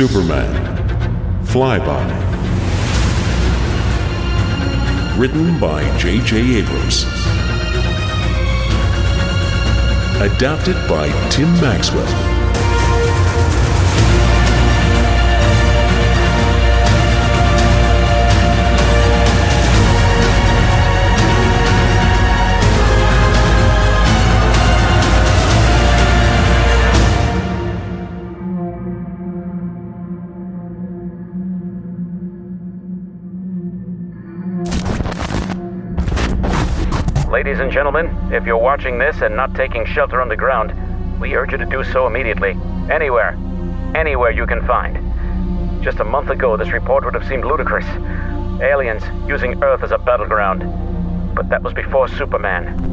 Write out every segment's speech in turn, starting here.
Superman Flyby. Written by J.J. Abrams. Adapted by Tim Maxwell. Ladies and gentlemen, if you're watching this and not taking shelter on the ground, we urge you to do so immediately. Anywhere. Anywhere you can find. Just a month ago, this report would have seemed ludicrous. Aliens using Earth as a battleground. But that was before Superman.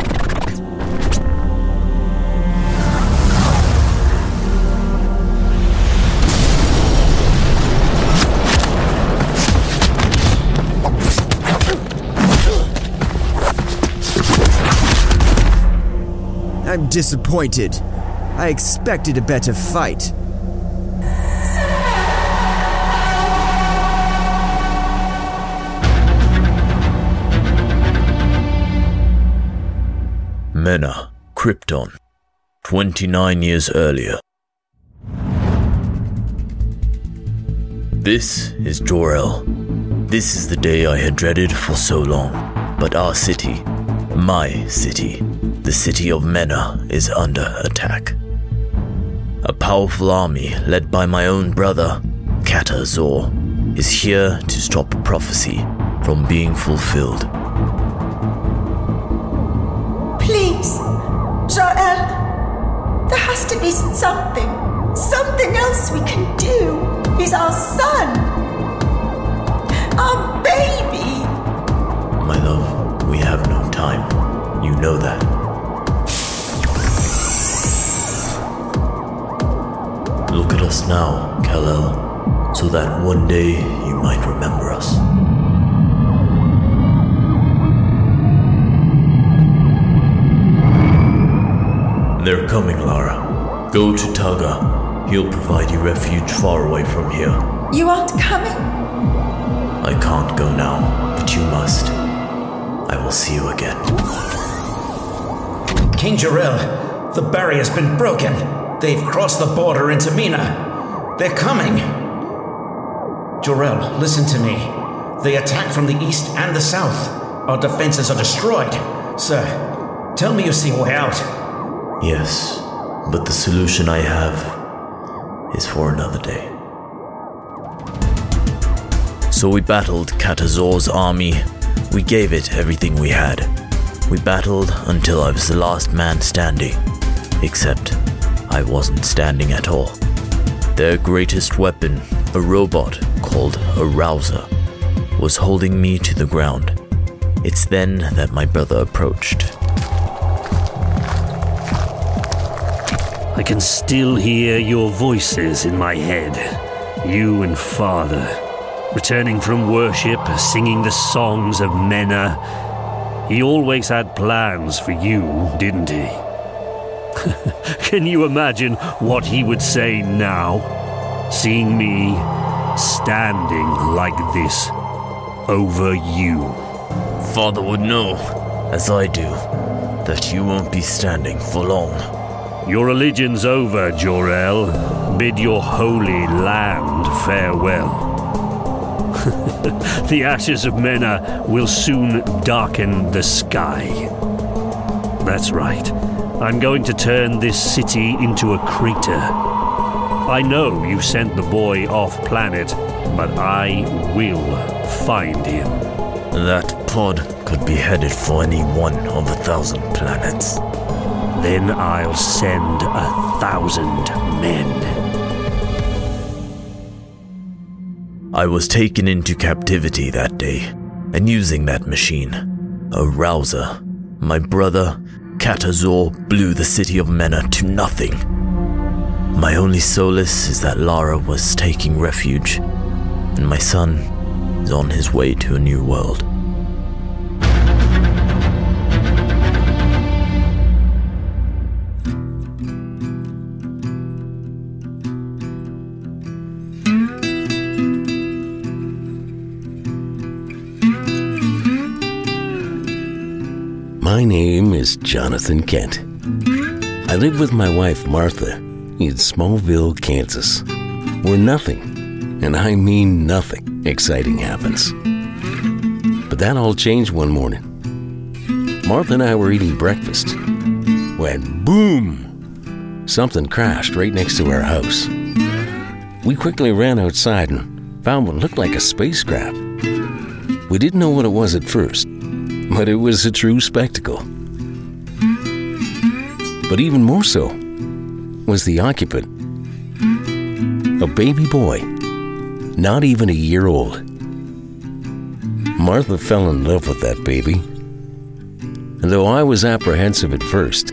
I'm disappointed. I expected a better fight. Mena, Krypton, 29 years earlier. This is Jor-El. This is the day I had dreaded for so long. But our city, my city, the city of Mena, is under attack. A powerful army led by my own brother, Kata Zor, is here to stop prophecy from being fulfilled. Please, Jor-El, there has to be something, something else we can do. He's our son, our baby. My love, we have no time. You know that. Look at us now, Kal-El, so that one day you might remember us. They're coming, Lara. Go to Taga. He'll provide you refuge far away from here. You aren't coming? I can't go now, but you must. I will see you again. King Jor-El, the barrier's been broken. They've crossed the border into Mena. They're coming. Jor-El, listen to me. They attack from the east and the south. Our defenses are destroyed. Sir, tell me you see a way out. Yes, but the solution I have is for another day. So we battled Katazor's army. We gave it everything we had. We battled until I was the last man standing. Except I wasn't standing at all. Their greatest weapon, a robot called a Rouser, was holding me to the ground. It's then that my brother approached. I can still hear your voices in my head. You and Father, returning from worship, singing the songs of Mena. He always had plans for you, didn't he? can you imagine what he would say now? Seeing me standing like this over you. Father would know, as I do, that you won't be standing for long. Your religion's over, Jor-El. Bid your holy land farewell. the ashes of Mena will soon darken the sky. That's right. I'm going to turn this city into a crater. I know you sent the boy off planet, but I will find him. That pod could be headed for any one of a thousand planets. Then I'll send a thousand men. I was taken into captivity that day, and using that machine, a rouser, my brother, Kata Zor, blew the city of Mena to nothing. My only solace is that Lara was taking refuge, and my son is on his way to a new world. My name is Jonathan Kent. I live with my wife, Martha, in Smallville, Kansas, where nothing, and I mean nothing, exciting happens. But that all changed one morning. Martha and I were eating breakfast when boom! Something crashed right next to our house. We quickly ran outside and found what looked like a spacecraft. We didn't know what it was at first, but it was a true spectacle. But even more so was the occupant a baby boy, not even a year old. Martha fell in love with that baby. And though I was apprehensive at first,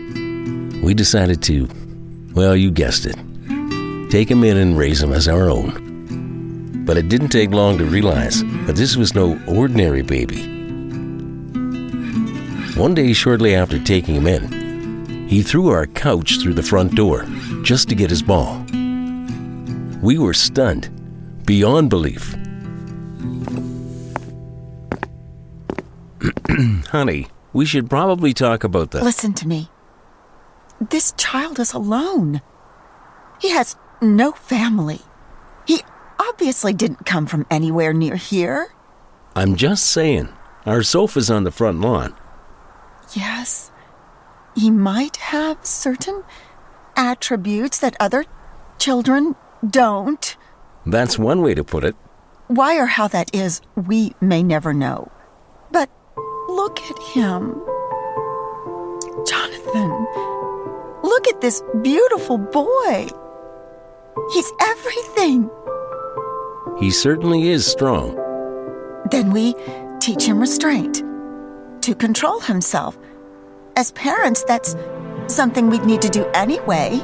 we decided to, well, you guessed it, take him in and raise him as our own. But it didn't take long to realize that this was no ordinary baby. One day, shortly after taking him in, he threw our couch through the front door just to get his ball. We were stunned beyond belief. Honey, we should probably talk about this. Listen to me. This child is alone. He has no family. He obviously didn't come from anywhere near here. I'm just saying, our sofa's on the front lawn. Yes, he might have certain attributes that other children don't. That's one way to put it. Why or how that is, we may never know. But look at him. Jonathan, look at this beautiful boy. He's everything. He certainly is strong. Then we teach him restraint to control himself. As parents, that's something we'd need to do anyway.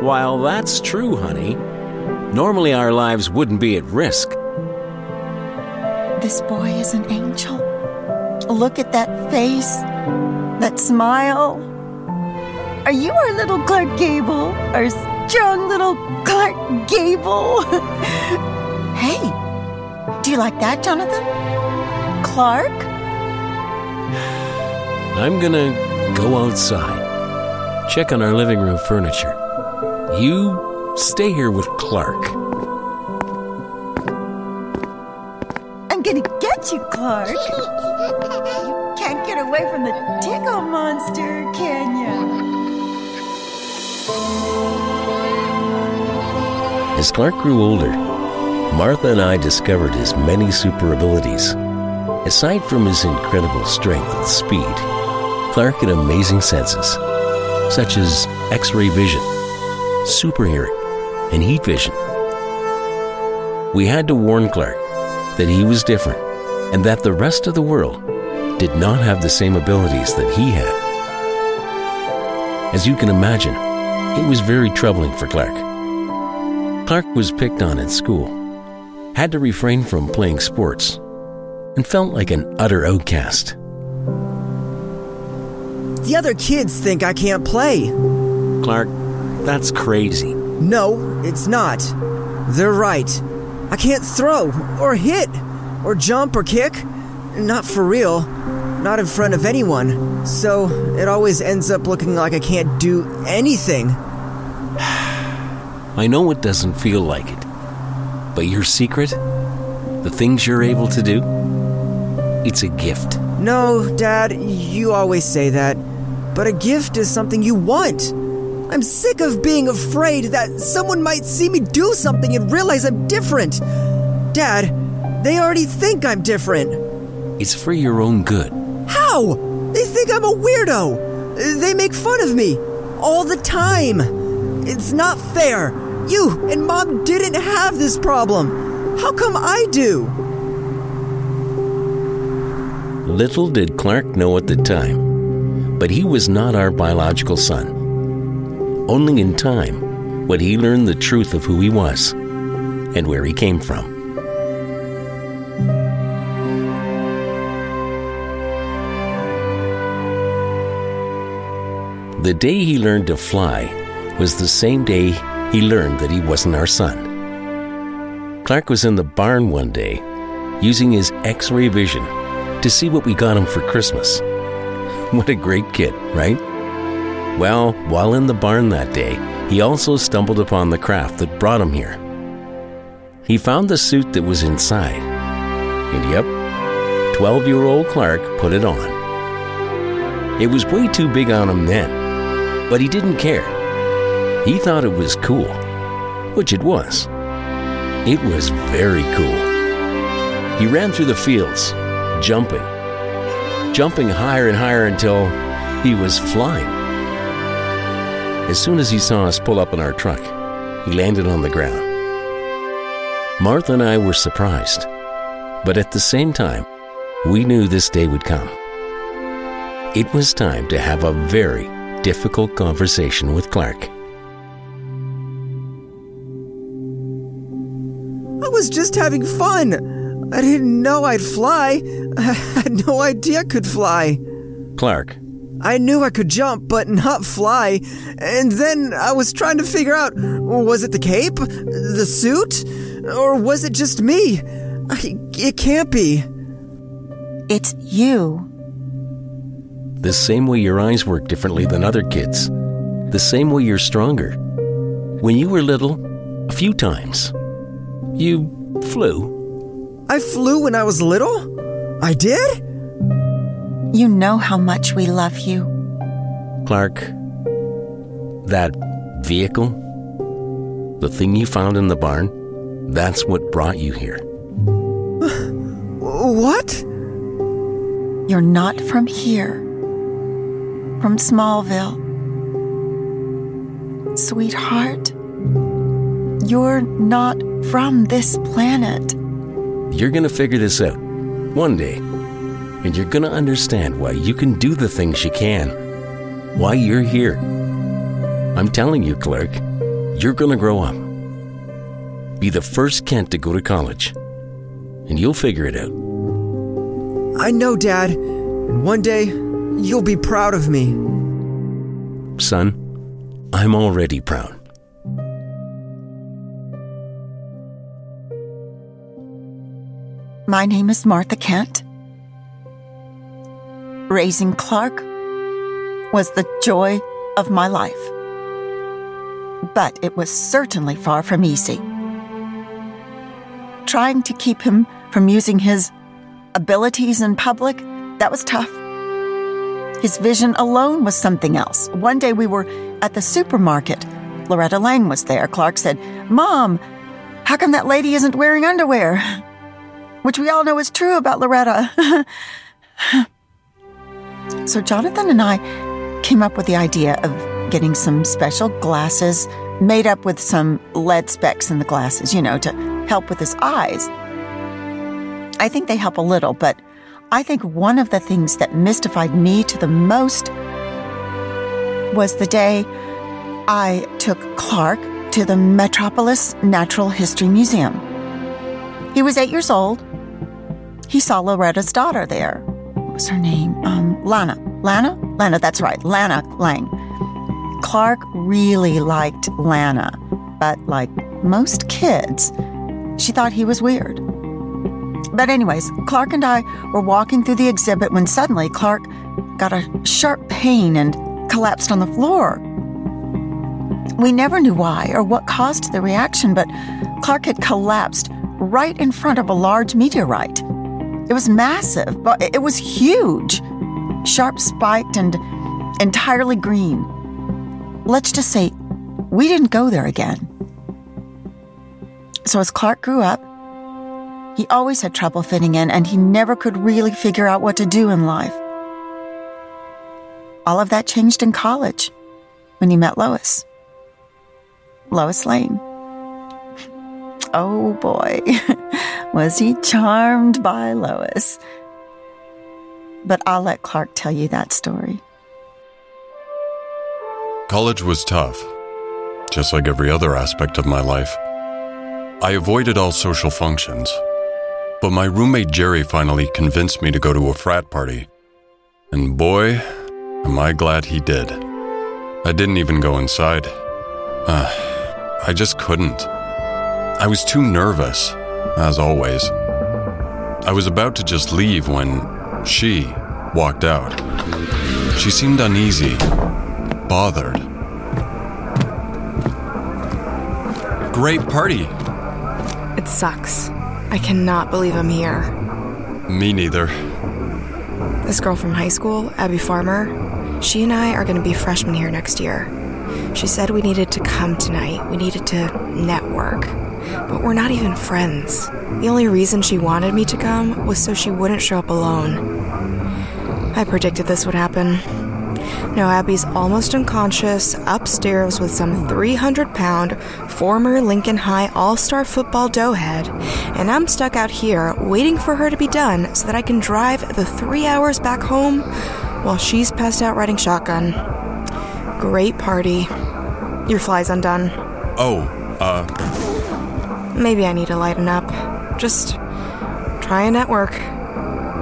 While that's true, honey, normally our lives wouldn't be at risk. This boy is an angel. Look at that face, that smile. Are you our little Clark Gable? Our strong little Clark Gable? hey, do you like that, Jonathan? Clark? I'm gonna go outside, check on our living room furniture. You stay here with Clark. I'm gonna get you, Clark. You can't get away from the tickle monster, can you? As Clark grew older, Martha and I discovered his many super abilities. Aside from his incredible strength and speed, Clark had amazing senses, such as X ray vision, super hearing, and heat vision. We had to warn Clark that he was different and that the rest of the world did not have the same abilities that he had. As you can imagine, it was very troubling for Clark. Clark was picked on in school, had to refrain from playing sports, and felt like an utter outcast. The other kids think I can't play. Clark, that's crazy. No, it's not. They're right. I can't throw, or hit, or jump, or kick. Not for real. Not in front of anyone. So it always ends up looking like I can't do anything. I know it doesn't feel like it, but your secret, the things you're able to do, it's a gift. No, Dad, you always say that. But a gift is something you want. I'm sick of being afraid that someone might see me do something and realize I'm different. Dad, they already think I'm different. It's for your own good. How? They think I'm a weirdo. They make fun of me all the time. It's not fair. You and Mom didn't have this problem. How come I do? Little did Clark know at the time, but he was not our biological son. Only in time would he learn the truth of who he was and where he came from. The day he learned to fly was the same day he learned that he wasn't our son. Clark was in the barn one day using his x ray vision to see what we got him for Christmas. What a great kid, right? Well, while in the barn that day, he also stumbled upon the craft that brought him here. He found the suit that was inside. And yep, 12 year old Clark put it on. It was way too big on him then, but he didn't care. He thought it was cool, which it was. It was very cool. He ran through the fields, jumping, jumping higher and higher until he was flying. As soon as he saw us pull up in our truck, he landed on the ground. Martha and I were surprised, but at the same time, we knew this day would come. It was time to have a very difficult conversation with Clark. I was just having fun. I didn't know I'd fly. I had no idea I could fly. Clark, I knew I could jump, but not fly. And then I was trying to figure out was it the cape? The suit? Or was it just me? I, it can't be. It's you. the same way your eyes work differently than other kids, the same way you're stronger. When you were little, a few times, you flew. I flew when I was little? I did? You know how much we love you. Clark, that vehicle, the thing you found in the barn, that's what brought you here. What? You're not from here. From Smallville. Sweetheart, you're not from this planet. You're gonna figure this out one day, and you're gonna understand why you can do the things you can, why you're here. I'm telling you, Clark, you're gonna grow up. Be the first Kent to go to college, and you'll figure it out. I know, Dad. And one day, you'll be proud of me. Son, I'm already proud. My name is Martha Kent. Raising Clark was the joy of my life. But it was certainly far from easy. Trying to keep him from using his abilities in public, that was tough. His vision alone was something else. One day we were at the supermarket. Loretta Lang was there. Clark said, Mom, how come that lady isn't wearing underwear? Which we all know is true about Loretta. so Jonathan and I came up with the idea of getting some special glasses made up with some lead specks in the glasses, you know, to help with his eyes. I think they help a little, but I think one of the things that mystified me to the most was the day I took Clark to the Metropolis Natural History Museum. He was eight years old. He saw Loretta's daughter there. What was her name? Um, Lana. Lana? Lana, that's right. Lana Lang. Clark really liked Lana, but like most kids, she thought he was weird. But, anyways, Clark and I were walking through the exhibit when suddenly Clark got a sharp pain and collapsed on the floor. We never knew why or what caused the reaction, but Clark had collapsed right in front of a large meteorite. It was massive, but it was huge, sharp spiked and entirely green. Let's just say we didn't go there again. So, as Clark grew up, he always had trouble fitting in, and he never could really figure out what to do in life. All of that changed in college when he met Lois. Lois Lane. Oh boy, was he charmed by Lois. But I'll let Clark tell you that story. College was tough, just like every other aspect of my life. I avoided all social functions, but my roommate Jerry finally convinced me to go to a frat party. And boy, am I glad he did. I didn't even go inside. Uh, I just couldn't. I was too nervous, as always. I was about to just leave when she walked out. She seemed uneasy, bothered. Great party. It sucks. I cannot believe I'm here. Me neither. This girl from high school, Abby Farmer, she and I are going to be freshmen here next year. She said we needed to come tonight. We needed to network. But we're not even friends. The only reason she wanted me to come was so she wouldn't show up alone. I predicted this would happen. Now, Abby's almost unconscious, upstairs with some 300 pound, former Lincoln High all star football doughhead, and I'm stuck out here waiting for her to be done so that I can drive the three hours back home while she's passed out riding shotgun. Great party. Your fly's undone. Oh, uh, Maybe I need to lighten up. Just try a network.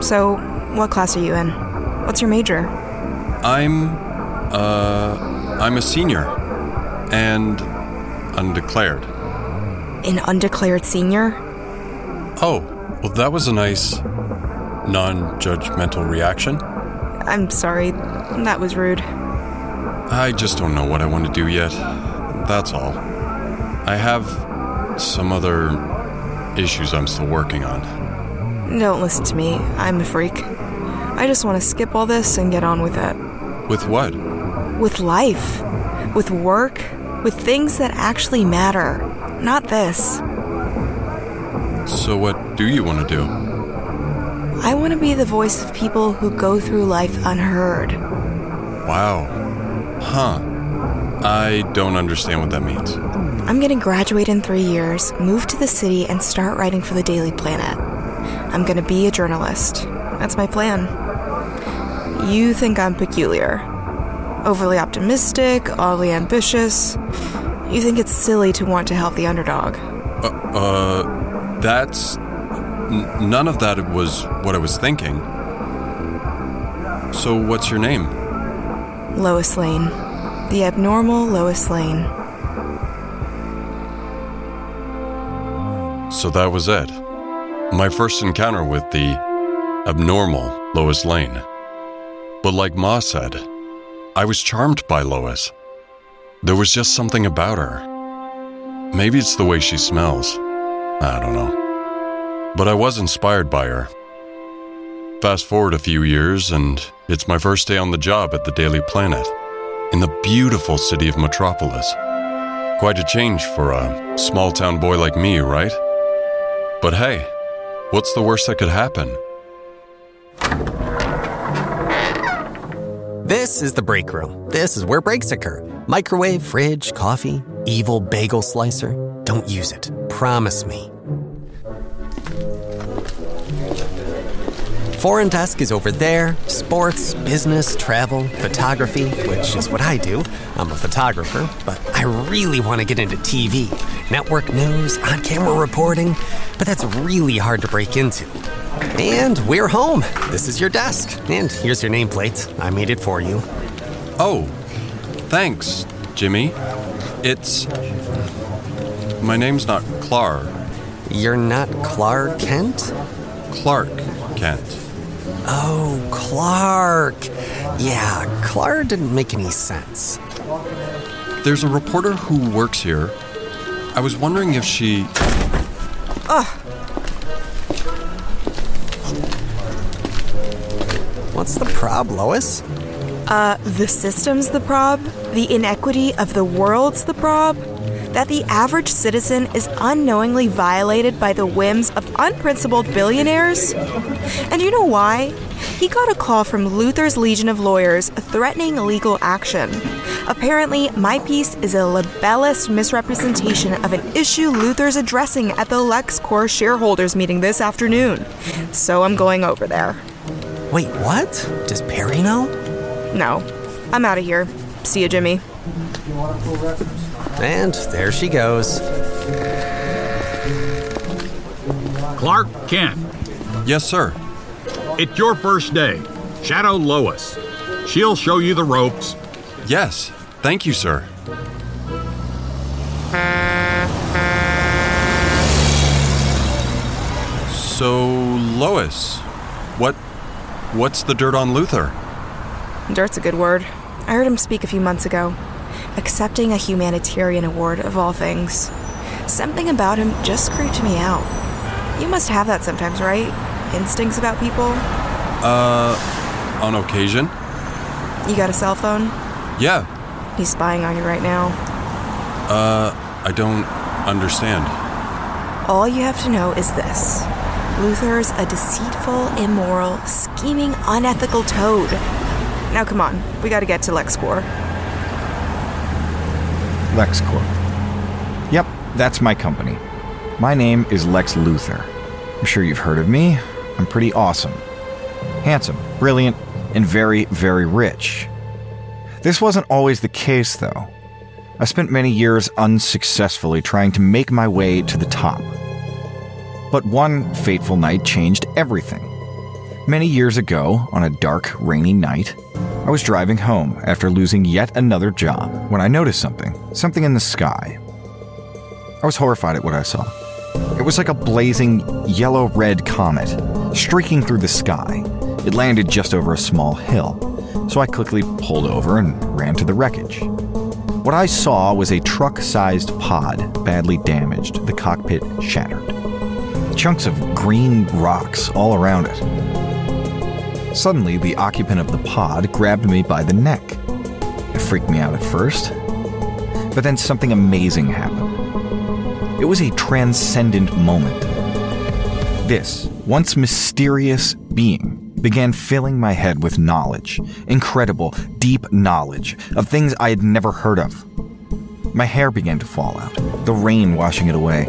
So, what class are you in? What's your major? I'm, uh, I'm a senior. And undeclared. An undeclared senior? Oh, well, that was a nice, non judgmental reaction. I'm sorry, that was rude. I just don't know what I want to do yet. That's all. I have some other issues I'm still working on. Don't listen to me, I'm a freak. I just want to skip all this and get on with it. With what? With life, with work, with things that actually matter. Not this. So, what do you want to do? I want to be the voice of people who go through life unheard. Wow. Huh. I don't understand what that means. I'm gonna graduate in three years, move to the city, and start writing for the Daily Planet. I'm gonna be a journalist. That's my plan. You think I'm peculiar, overly optimistic, oddly ambitious. You think it's silly to want to help the underdog. Uh, uh that's. N- none of that was what I was thinking. So, what's your name? Lois Lane. The abnormal Lois Lane. So that was it. My first encounter with the abnormal Lois Lane. But like Ma said, I was charmed by Lois. There was just something about her. Maybe it's the way she smells. I don't know. But I was inspired by her. Fast forward a few years, and it's my first day on the job at the Daily Planet in the beautiful city of Metropolis. Quite a change for a small town boy like me, right? But hey, what's the worst that could happen? This is the break room. This is where breaks occur. Microwave, fridge, coffee, evil bagel slicer. Don't use it. Promise me. Foreign desk is over there. Sports, business, travel, photography, which is what I do. I'm a photographer, but I really want to get into TV, network news, on camera reporting, but that's really hard to break into. And we're home. This is your desk. And here's your nameplate. I made it for you. Oh, thanks, Jimmy. It's. My name's not Clark. You're not Clark Kent? Clark Kent. Oh, Clark. Yeah, Clark didn't make any sense. There's a reporter who works here. I was wondering if she. Ugh. What's the prob, Lois? Uh, the system's the prob, the inequity of the world's the prob, that the average citizen is unknowingly violated by the whims of unprincipled billionaires? And you know why? He got a call from Luthor's Legion of Lawyers threatening legal action. Apparently, my piece is a libellous misrepresentation of an issue Luthor's addressing at the LexCorp shareholders meeting this afternoon. So I'm going over there. Wait, what? Does Perry know? No. I'm out of here. See you, Jimmy. And there she goes. Clark Kent, Yes, sir. it's your first day. Shadow Lois. She'll show you the ropes. Yes. Thank you, sir. So, Lois, what what's the dirt on Luthor? Dirt's a good word. I heard him speak a few months ago, accepting a humanitarian award of all things. Something about him just creeped me out. You must have that sometimes, right? Instincts about people? Uh, on occasion? You got a cell phone? Yeah. He's spying on you right now. Uh, I don't understand. All you have to know is this Luthor's a deceitful, immoral, scheming, unethical toad. Now come on, we gotta get to LexCorp. LexCorp. Yep, that's my company. My name is Lex Luthor. I'm sure you've heard of me. I'm pretty awesome. Handsome, brilliant, and very, very rich. This wasn't always the case, though. I spent many years unsuccessfully trying to make my way to the top. But one fateful night changed everything. Many years ago, on a dark, rainy night, I was driving home after losing yet another job when I noticed something, something in the sky. I was horrified at what I saw. It was like a blazing yellow red comet streaking through the sky. It landed just over a small hill, so I quickly pulled over and ran to the wreckage. What I saw was a truck sized pod badly damaged, the cockpit shattered. Chunks of green rocks all around it. Suddenly, the occupant of the pod grabbed me by the neck. It freaked me out at first, but then something amazing happened. It was a transcendent moment. This, once mysterious being, began filling my head with knowledge, incredible, deep knowledge of things I had never heard of. My hair began to fall out, the rain washing it away.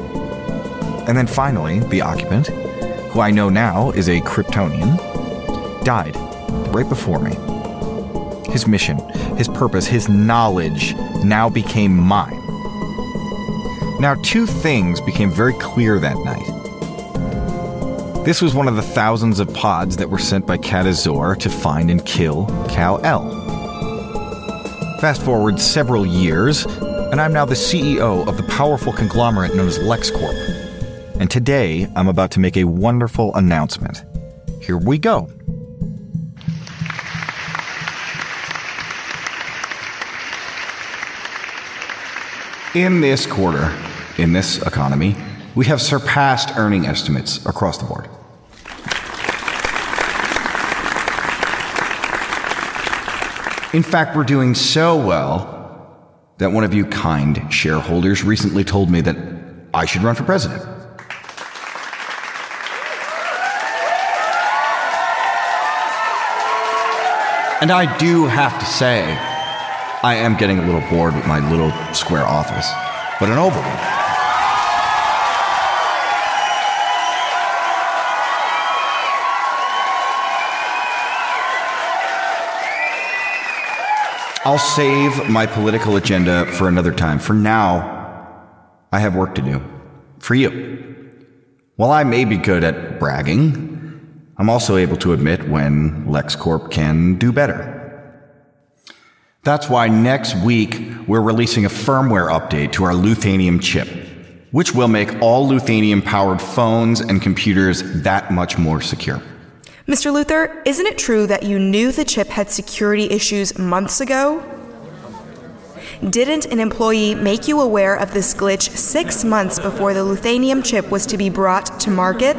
And then finally, the occupant, who I know now is a Kryptonian, died right before me. His mission, his purpose, his knowledge now became mine. Now, two things became very clear that night. This was one of the thousands of pods that were sent by Katazor to find and kill Kal-El. Fast forward several years, and I'm now the CEO of the powerful conglomerate known as LexCorp. And today, I'm about to make a wonderful announcement. Here we go. In this quarter, in this economy, we have surpassed earning estimates across the board. In fact, we're doing so well that one of you kind shareholders recently told me that I should run for president. And I do have to say, I am getting a little bored with my little square office, but an oval one. I'll save my political agenda for another time. For now, I have work to do. For you. While I may be good at bragging, I'm also able to admit when LexCorp can do better. That's why next week we're releasing a firmware update to our Luthanium chip, which will make all Luthanium powered phones and computers that much more secure. Mr. Luthor, isn't it true that you knew the chip had security issues months ago? Didn't an employee make you aware of this glitch six months before the Luthanium chip was to be brought to market?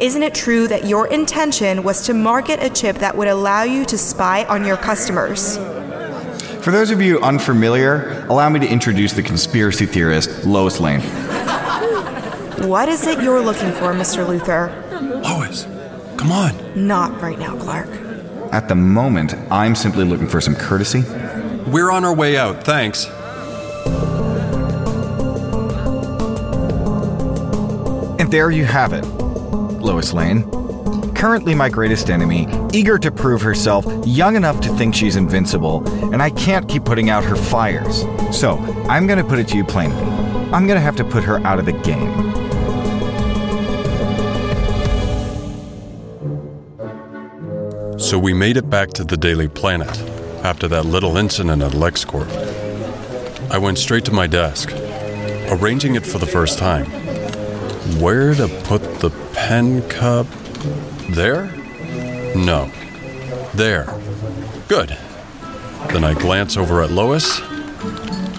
Isn't it true that your intention was to market a chip that would allow you to spy on your customers? For those of you unfamiliar, allow me to introduce the conspiracy theorist, Lois Lane. What is it you're looking for, Mr. Luthor? Lois, come on. Not right now, Clark. At the moment, I'm simply looking for some courtesy. We're on our way out, thanks. And there you have it, Lois Lane. Currently my greatest enemy, eager to prove herself, young enough to think she's invincible, and I can't keep putting out her fires. So, I'm gonna put it to you plainly. I'm gonna have to put her out of the game. So we made it back to the Daily Planet after that little incident at LexCorp. I went straight to my desk, arranging it for the first time. Where to put the pen cup? There? No. There. Good. Then I glance over at Lois,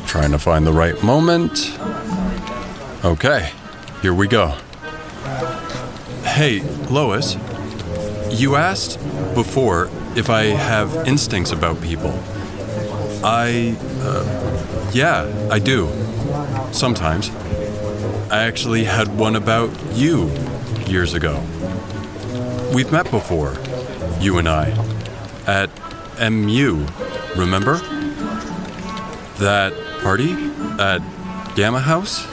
trying to find the right moment. Okay, here we go. Hey, Lois, you asked before if I have instincts about people. I, uh, yeah, I do. Sometimes. I actually had one about you years ago. We've met before, you and I, at MU, remember? That party at Gamma House?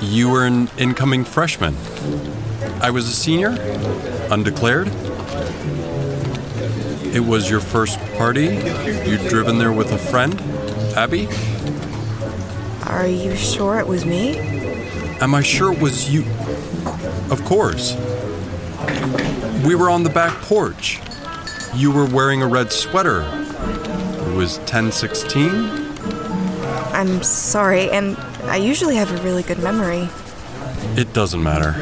You were an incoming freshman. I was a senior, undeclared. It was your first party? You'd driven there with a friend? Abby? Are you sure it was me? Am I sure it was you? Of course. We were on the back porch. You were wearing a red sweater. It was 1016? I'm sorry, and I usually have a really good memory. It doesn't matter.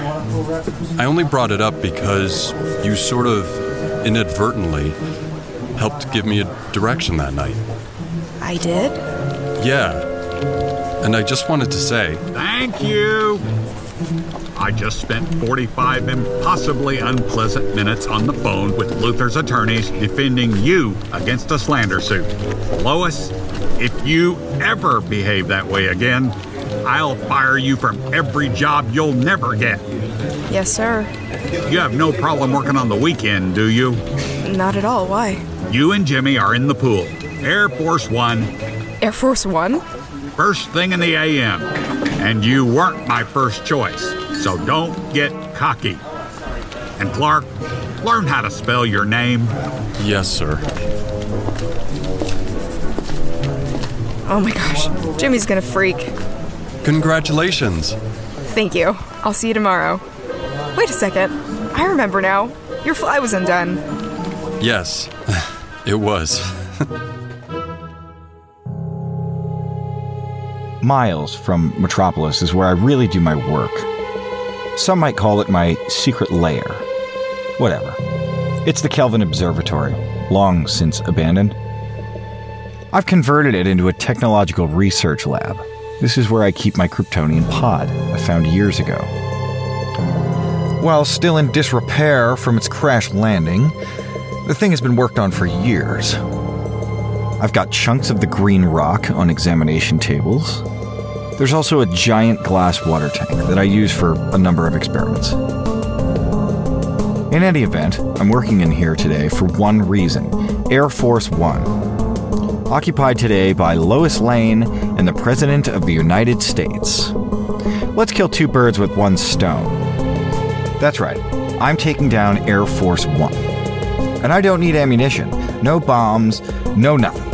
I only brought it up because you sort of inadvertently helped give me a direction that night. I did? Yeah. And I just wanted to say Thank you. I just spent 45 impossibly unpleasant minutes on the phone with Luthor's attorneys defending you against a slander suit. Lois, if you ever behave that way again, I'll fire you from every job you'll never get. Yes, sir. You have no problem working on the weekend, do you? Not at all. Why? You and Jimmy are in the pool. Air Force One, Air Force One? first thing in the AM. And you weren't my first choice, so don't get cocky. And Clark, learn how to spell your name. Yes, sir. Oh my gosh. Jimmy's gonna freak. Congratulations. Thank you. I'll see you tomorrow. Wait a second. I remember now. Your fly was undone. Yes, it was. Miles from Metropolis is where I really do my work. Some might call it my secret lair. Whatever. It's the Kelvin Observatory, long since abandoned. I've converted it into a technological research lab. This is where I keep my Kryptonian pod I found years ago. While still in disrepair from its crash landing, the thing has been worked on for years. I've got chunks of the green rock on examination tables. There's also a giant glass water tank that I use for a number of experiments. In any event, I'm working in here today for one reason Air Force One. Occupied today by Lois Lane and the President of the United States. Let's kill two birds with one stone. That's right, I'm taking down Air Force One. And I don't need ammunition, no bombs, no nothing.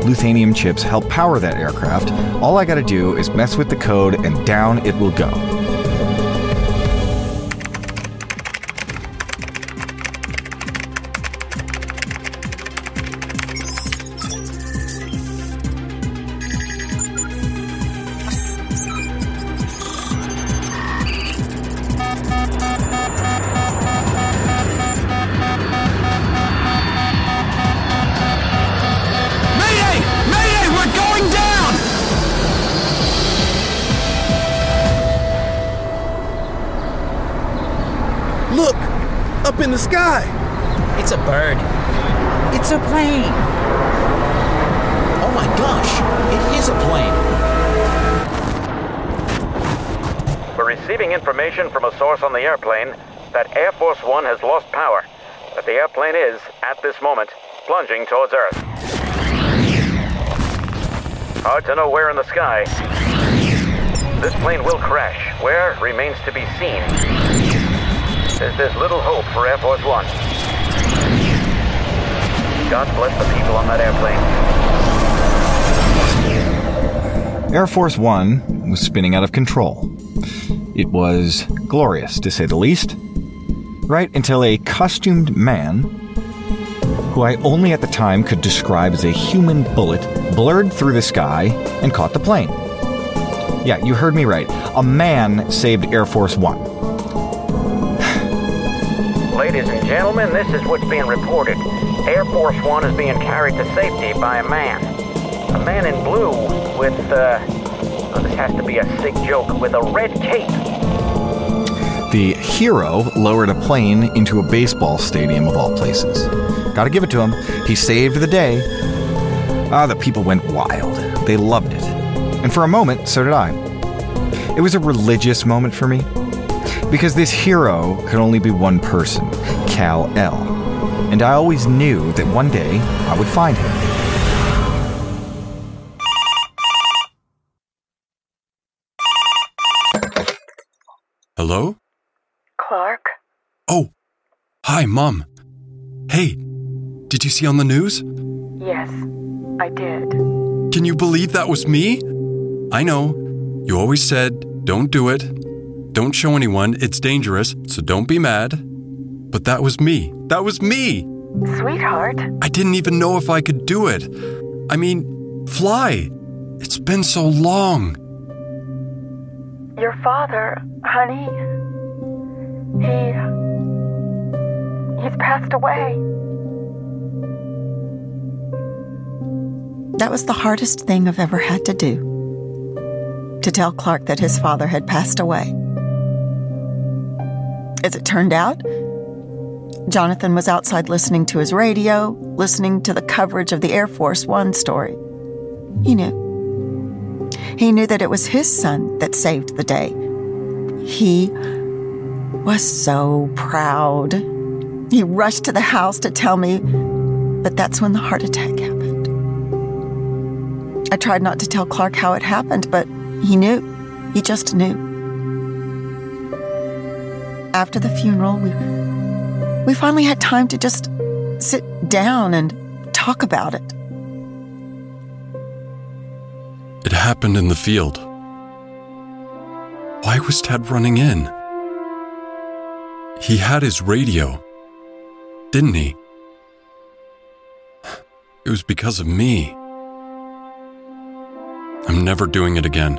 Luthanium chips help power that aircraft. All I gotta do is mess with the code and down it will go. To know where in the sky. This plane will crash. Where remains to be seen. There's, there's little hope for Air Force One. God bless the people on that airplane. Air Force One was spinning out of control. It was glorious, to say the least. Right until a costumed man, who I only at the time could describe as a human bullet, blurred through the sky and caught the plane. Yeah, you heard me right. A man saved Air Force One. Ladies and gentlemen, this is what's being reported. Air Force One is being carried to safety by a man. A man in blue with, uh, oh, this has to be a sick joke, with a red cape. The hero lowered a plane into a baseball stadium of all places. Gotta give it to him. He saved the day. Ah, the people went wild. They loved it. And for a moment, so did I. It was a religious moment for me. Because this hero could only be one person Cal L. And I always knew that one day I would find him. Hello? Clark? Oh, hi, Mom. Hey, did you see on the news? Yes, I did. Can you believe that was me? I know. You always said, don't do it. Don't show anyone, it's dangerous, so don't be mad. But that was me. That was me! Sweetheart? I didn't even know if I could do it. I mean, fly. It's been so long. Your father, honey. He. He's passed away. That was the hardest thing I've ever had to do. To tell Clark that his father had passed away. As it turned out, Jonathan was outside listening to his radio, listening to the coverage of the Air Force One story. He knew. He knew that it was his son that saved the day. He was so proud. He rushed to the house to tell me, but that's when the heart attack. I tried not to tell Clark how it happened, but he knew. He just knew. After the funeral, we we finally had time to just sit down and talk about it. It happened in the field. Why was Dad running in? He had his radio, didn't he? It was because of me. I'm never doing it again.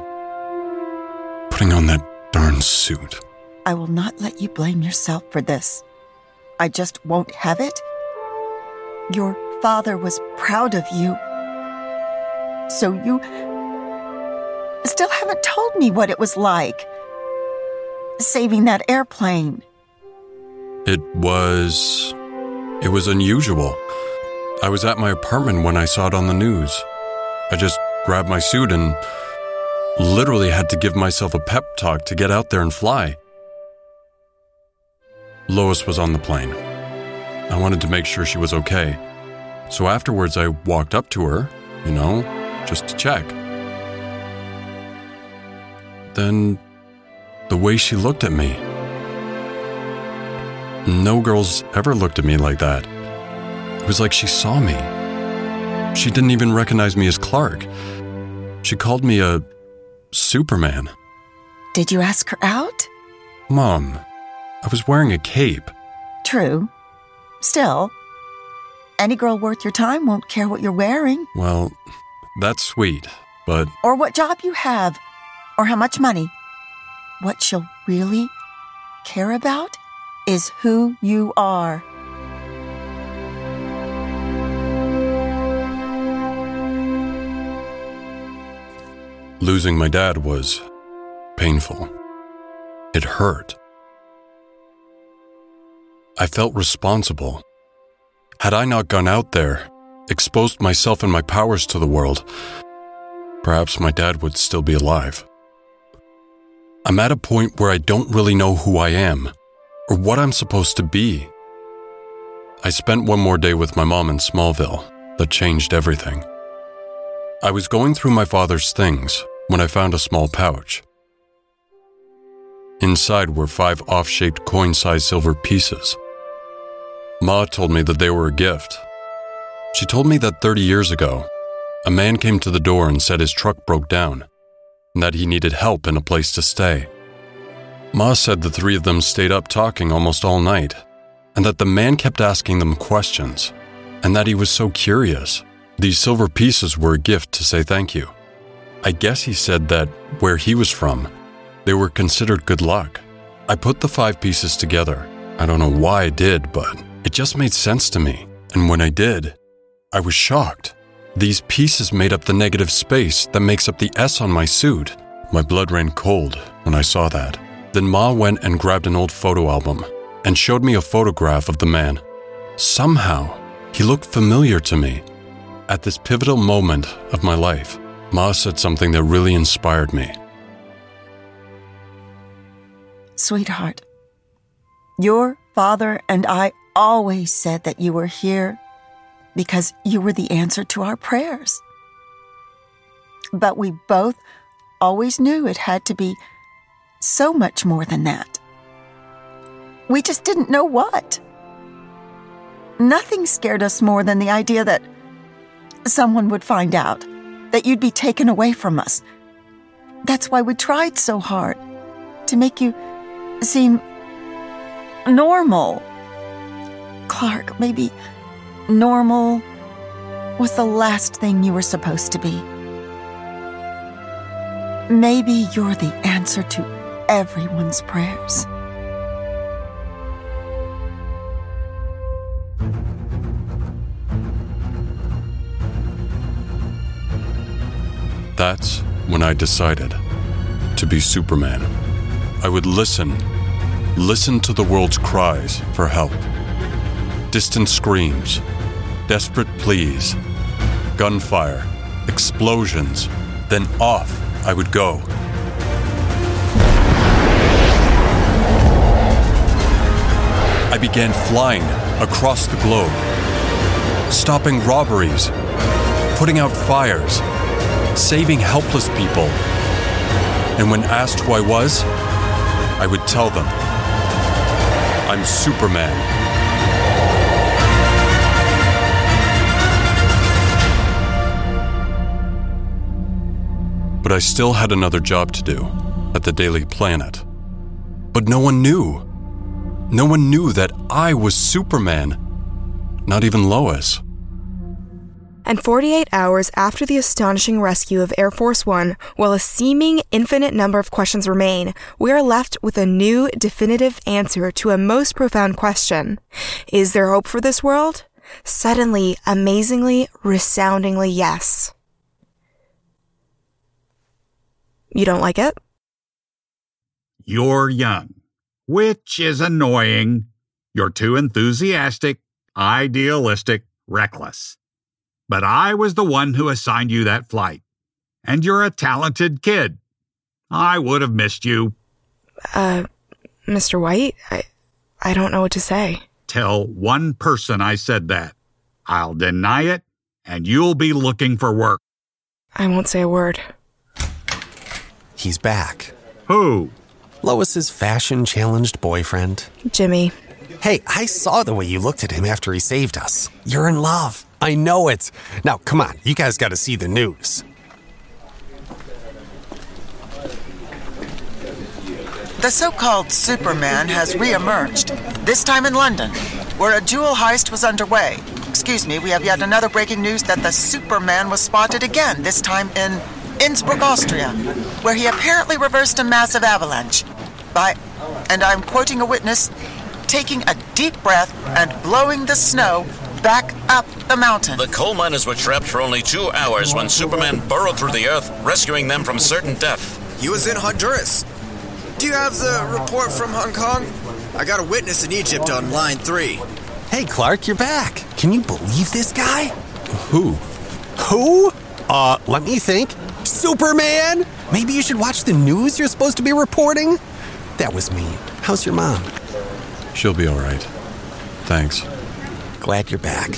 Putting on that darn suit. I will not let you blame yourself for this. I just won't have it. Your father was proud of you. So you still haven't told me what it was like saving that airplane. It was. It was unusual. I was at my apartment when I saw it on the news. I just grabbed my suit and literally had to give myself a pep talk to get out there and fly. Lois was on the plane. I wanted to make sure she was okay. So afterwards, I walked up to her, you know, just to check. Then, the way she looked at me. No girls ever looked at me like that. It was like she saw me. She didn't even recognize me as Clark. She called me a Superman. Did you ask her out? Mom, I was wearing a cape. True. Still, any girl worth your time won't care what you're wearing, Well, that's sweet, but or what job you have, or how much money. What she'll really care about is who you are. Losing my dad was painful. It hurt. I felt responsible. Had I not gone out there, exposed myself and my powers to the world, perhaps my dad would still be alive. I'm at a point where I don't really know who I am or what I'm supposed to be. I spent one more day with my mom in Smallville that changed everything. I was going through my father's things when I found a small pouch. Inside were five off shaped coin sized silver pieces. Ma told me that they were a gift. She told me that 30 years ago, a man came to the door and said his truck broke down and that he needed help and a place to stay. Ma said the three of them stayed up talking almost all night and that the man kept asking them questions and that he was so curious. These silver pieces were a gift to say thank you. I guess he said that where he was from, they were considered good luck. I put the five pieces together. I don't know why I did, but it just made sense to me. And when I did, I was shocked. These pieces made up the negative space that makes up the S on my suit. My blood ran cold when I saw that. Then Ma went and grabbed an old photo album and showed me a photograph of the man. Somehow, he looked familiar to me. At this pivotal moment of my life, Ma said something that really inspired me. Sweetheart, your father and I always said that you were here because you were the answer to our prayers. But we both always knew it had to be so much more than that. We just didn't know what. Nothing scared us more than the idea that someone would find out, that you'd be taken away from us. That's why we tried so hard to make you seem normal. Clark, maybe normal was the last thing you were supposed to be. Maybe you're the answer to everyone's prayers. That's when I decided to be Superman. I would listen, listen to the world's cries for help. Distant screams, desperate pleas, gunfire, explosions, then off I would go. I began flying across the globe, stopping robberies, putting out fires, saving helpless people. And when asked who I was, I would tell them I'm Superman. But I still had another job to do at the Daily Planet. But no one knew. No one knew that I was Superman. Not even Lois. And 48 hours after the astonishing rescue of Air Force One, while a seeming infinite number of questions remain, we are left with a new definitive answer to a most profound question Is there hope for this world? Suddenly, amazingly, resoundingly yes. You don't like it? You're young, which is annoying. You're too enthusiastic, idealistic, reckless. But I was the one who assigned you that flight. And you're a talented kid. I would have missed you. Uh, Mr. White, I, I don't know what to say. Tell one person I said that. I'll deny it, and you'll be looking for work. I won't say a word. He's back. Who? Lois's fashion challenged boyfriend. Jimmy. Hey, I saw the way you looked at him after he saved us. You're in love. I know it. Now, come on, you guys got to see the news. The so called Superman has re emerged, this time in London, where a jewel heist was underway. Excuse me, we have yet another breaking news that the Superman was spotted again, this time in Innsbruck, Austria, where he apparently reversed a massive avalanche by, and I'm quoting a witness, taking a deep breath and blowing the snow back up the mountain. The coal miners were trapped for only two hours when Superman burrowed through the earth, rescuing them from certain death. He was in Honduras. Do you have the report from Hong Kong? I got a witness in Egypt on line three. Hey, Clark, you're back. Can you believe this guy? Who? Who? Uh, let me think. Superman? Maybe you should watch the news you're supposed to be reporting? That was me. How's your mom? She'll be all right. Thanks. Glad you're back.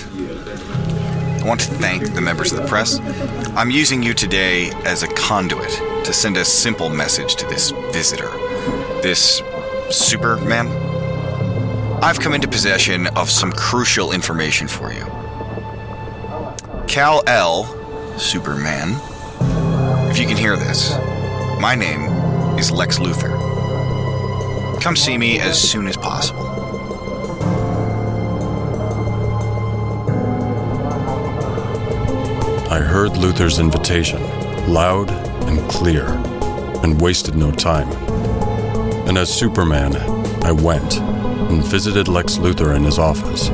I want to thank the members of the press. I'm using you today as a conduit to send a simple message to this visitor, this Superman. I've come into possession of some crucial information for you. Kal-El, Superman. If you can hear this, my name is Lex Luthor. Come see me as soon as possible. I heard Luthor's invitation, loud and clear, and wasted no time. And as Superman, I went and visited Lex Luthor in his office.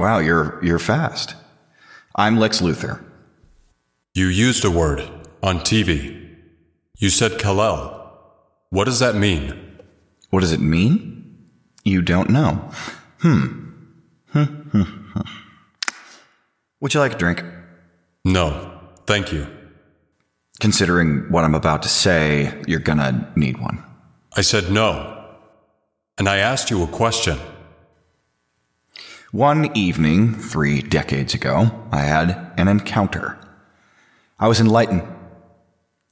Wow, you're you're fast. I'm Lex Luthor. You used a word on TV. You said Kal-El. What does that mean? What does it mean? You don't know. Hmm. Hmm, hmm, hmm. Would you like a drink? No, thank you. Considering what I'm about to say, you're gonna need one. I said no. And I asked you a question. One evening, three decades ago, I had an encounter. I was enlightened.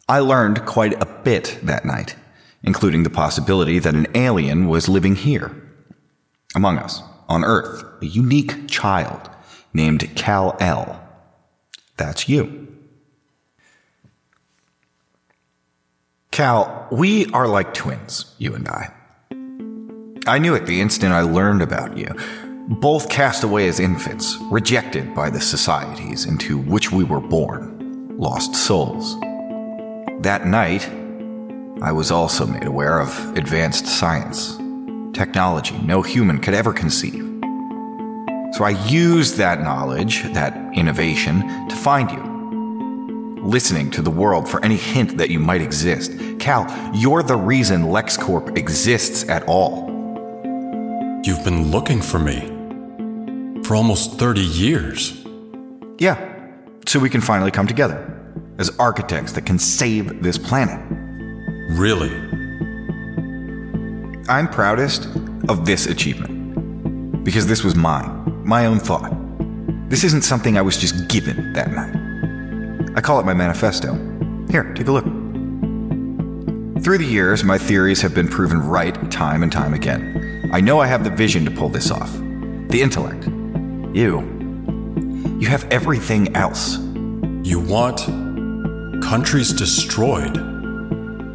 I learned quite a bit that night, including the possibility that an alien was living here, among us, on Earth, a unique child named Kal-El. That's you. Cal, we are like twins, you and I. I knew it the instant I learned about you. Both cast away as infants, rejected by the societies into which we were born, lost souls. That night, I was also made aware of advanced science, technology no human could ever conceive. So I used that knowledge, that innovation, to find you. Listening to the world for any hint that you might exist. Kal, you're the reason LexCorp exists at all. You've been looking for me for almost 30 years. Yeah, so we can finally come together as architects that can save this planet. Really? I'm proudest of this achievement because this was mine, my own thought. This isn't something I was just given that night. I call it my manifesto. Here, take a look. Through the years, my theories have been proven right time and time again. I know I have the vision to pull this off. The intellect. You. You have everything else. You want countries destroyed?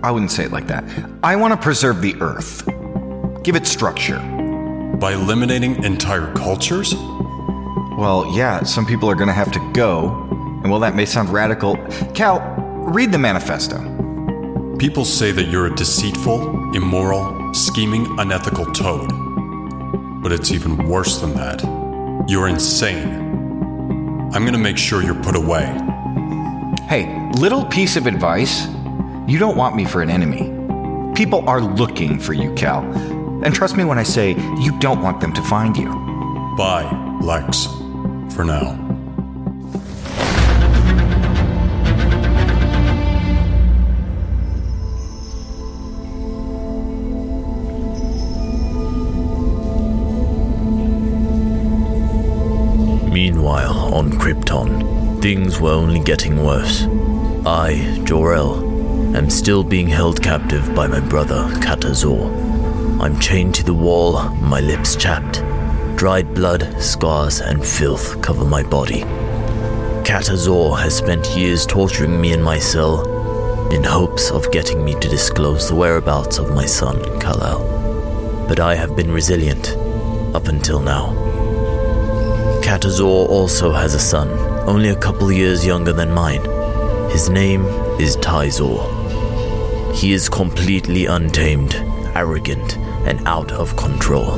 I wouldn't say it like that. I want to preserve the Earth, give it structure. By eliminating entire cultures? Well, yeah, some people are going to have to go. And while that may sound radical, Kal, read the manifesto. People say that you're a deceitful, immoral, scheming, unethical toad. But it's even worse than that. You're insane. I'm gonna make sure you're put away. Hey, little piece of advice. You don't want me for an enemy. People are looking for you, Kal. And trust me when I say you don't want them to find you. Bye, Lex. For now. Meanwhile, on Krypton, things were only getting worse. I, Jor-El, am still being held captive by my brother, Katazor. I'm chained to the wall, my lips chapped. Dried blood, scars, and filth cover my body. Katazor has spent years torturing me in my cell in hopes of getting me to disclose the whereabouts of my son, Kal-El. But I have been resilient up until now. Katazor also has a son, only a couple years younger than mine. His name is Tyzor. He is completely untamed, arrogant, and out of control.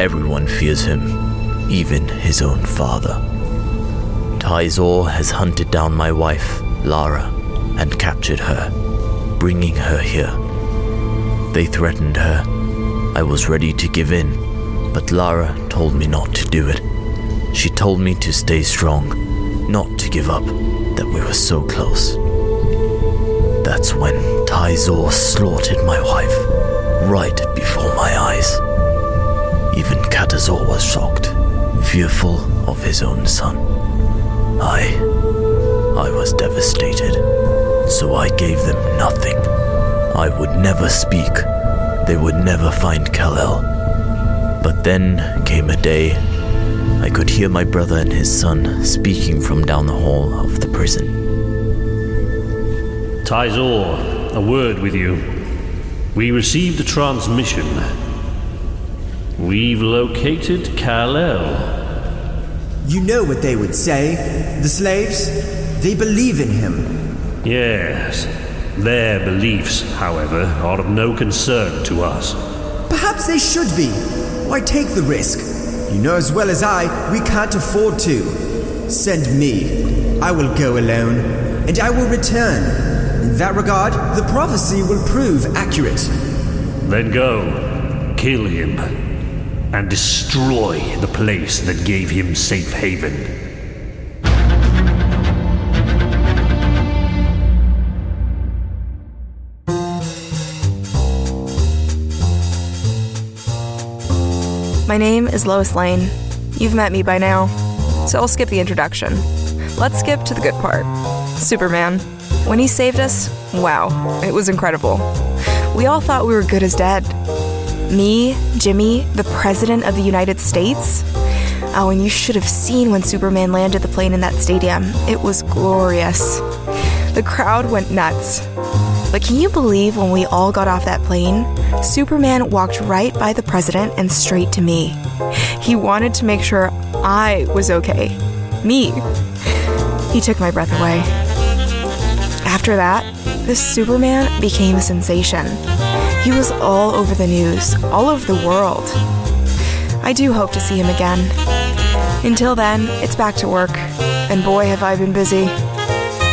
Everyone fears him, even his own father. Tyzor has hunted down my wife, Lara, and captured her, bringing her here. They threatened her. I was ready to give in, but Lara told me not to do it. She told me to stay strong, not to give up, that we were so close. That's when Tyzor slaughtered my wife, right before my eyes. Even Katazor was shocked, fearful of his own son. I. I was devastated, so I gave them nothing. I would never speak. They would never find Kal-El. But then came a day I could hear my brother and his son speaking from down the hall of the prison. Tyzor, a word with you. We received a transmission. We've located Kal-El. You know what they would say. The slaves, they believe in him. Yes. Their beliefs, however, are of no concern to us. Perhaps they should be. Why take the risk? You know as well as I, we can't afford to. Send me. I will go alone, and I will return. In that regard, the prophecy will prove accurate. Then go, kill him, and destroy the place that gave him safe haven. My name is Lois Lane. You've met me by now, so I'll skip the introduction. Let's skip to the good part. Superman. When he saved us, wow, it was incredible. We all thought we were good as dead. Me, Jimmy, the President of the United States? Oh, and you should have seen when Superman landed the plane in that stadium. It was glorious. The crowd went nuts. But can you believe when we all got off that plane? Superman walked right by the president and straight to me. He wanted to make sure I was okay. Me. He took my breath away. After that, this Superman became a sensation. He was all over the news, all over the world. I do hope to see him again. Until then, it's back to work, and boy, have I been busy.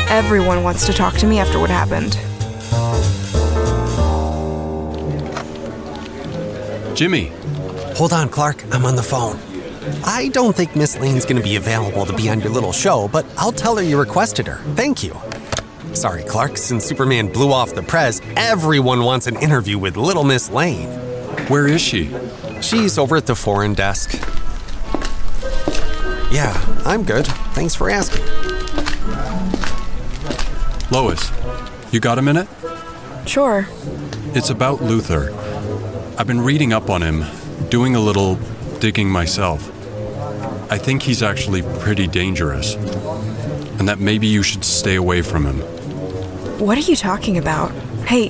Everyone wants to talk to me after what happened. Jimmy. Hold on, Clark. I'm on the phone. I don't think Miss Lane's gonna be available to be on your little show, but I'll tell her you requested her. Thank you. Sorry, Clark, since Superman blew off the press, everyone wants an interview with Little Miss Lane. Where is she? She's over at the foreign desk. Yeah, I'm good. Thanks for asking. Lois, you got a minute? Sure. It's about Luthor. I've been reading up on him, doing a little digging myself. I think he's actually pretty dangerous, and that maybe you should stay away from him. What are you talking about? Hey,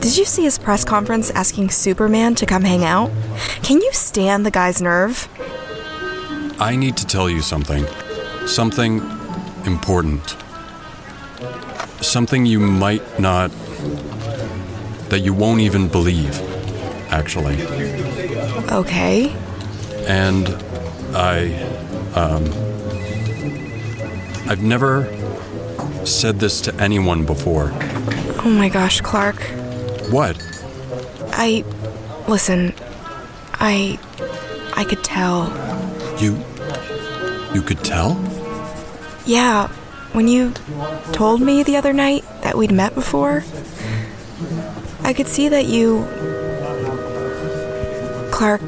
did you see his press conference asking Superman to come hang out? Can you stand the guy's nerve? I need to tell you something. Something important. Something you might not. that you won't even believe, actually. Okay. And I. um. I've never said this to anyone before. Oh my gosh, Clark. What? I. Listen. I. I could tell. You. You could tell? Yeah, when you told me the other night that we'd met before, I could see that you. Clark,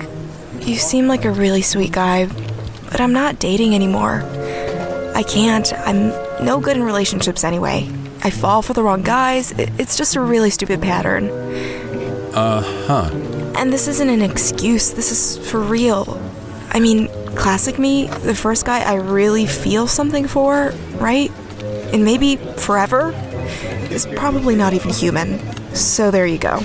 you seem like a really sweet guy, but I'm not dating anymore. I can't. I'm no good in relationships anyway. I fall for the wrong guys. It's just a really stupid pattern. Uh huh. And this isn't an excuse, this is for real. I mean, classic me, the first guy I really feel something for, right? And maybe forever, is probably not even human. So there you go.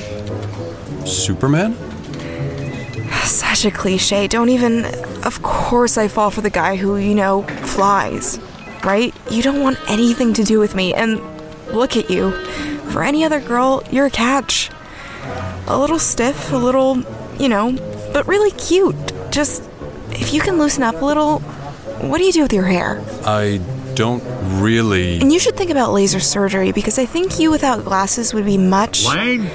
Superman? Such a cliche. Don't even. Of course, I fall for the guy who, you know, flies, right? You don't want anything to do with me, and look at you. For any other girl, you're a catch. A little stiff, a little, you know, but really cute. Just, if you can loosen up a little, what do you do with your hair? I don't really. And you should think about laser surgery because I think you without glasses would be much. Lane?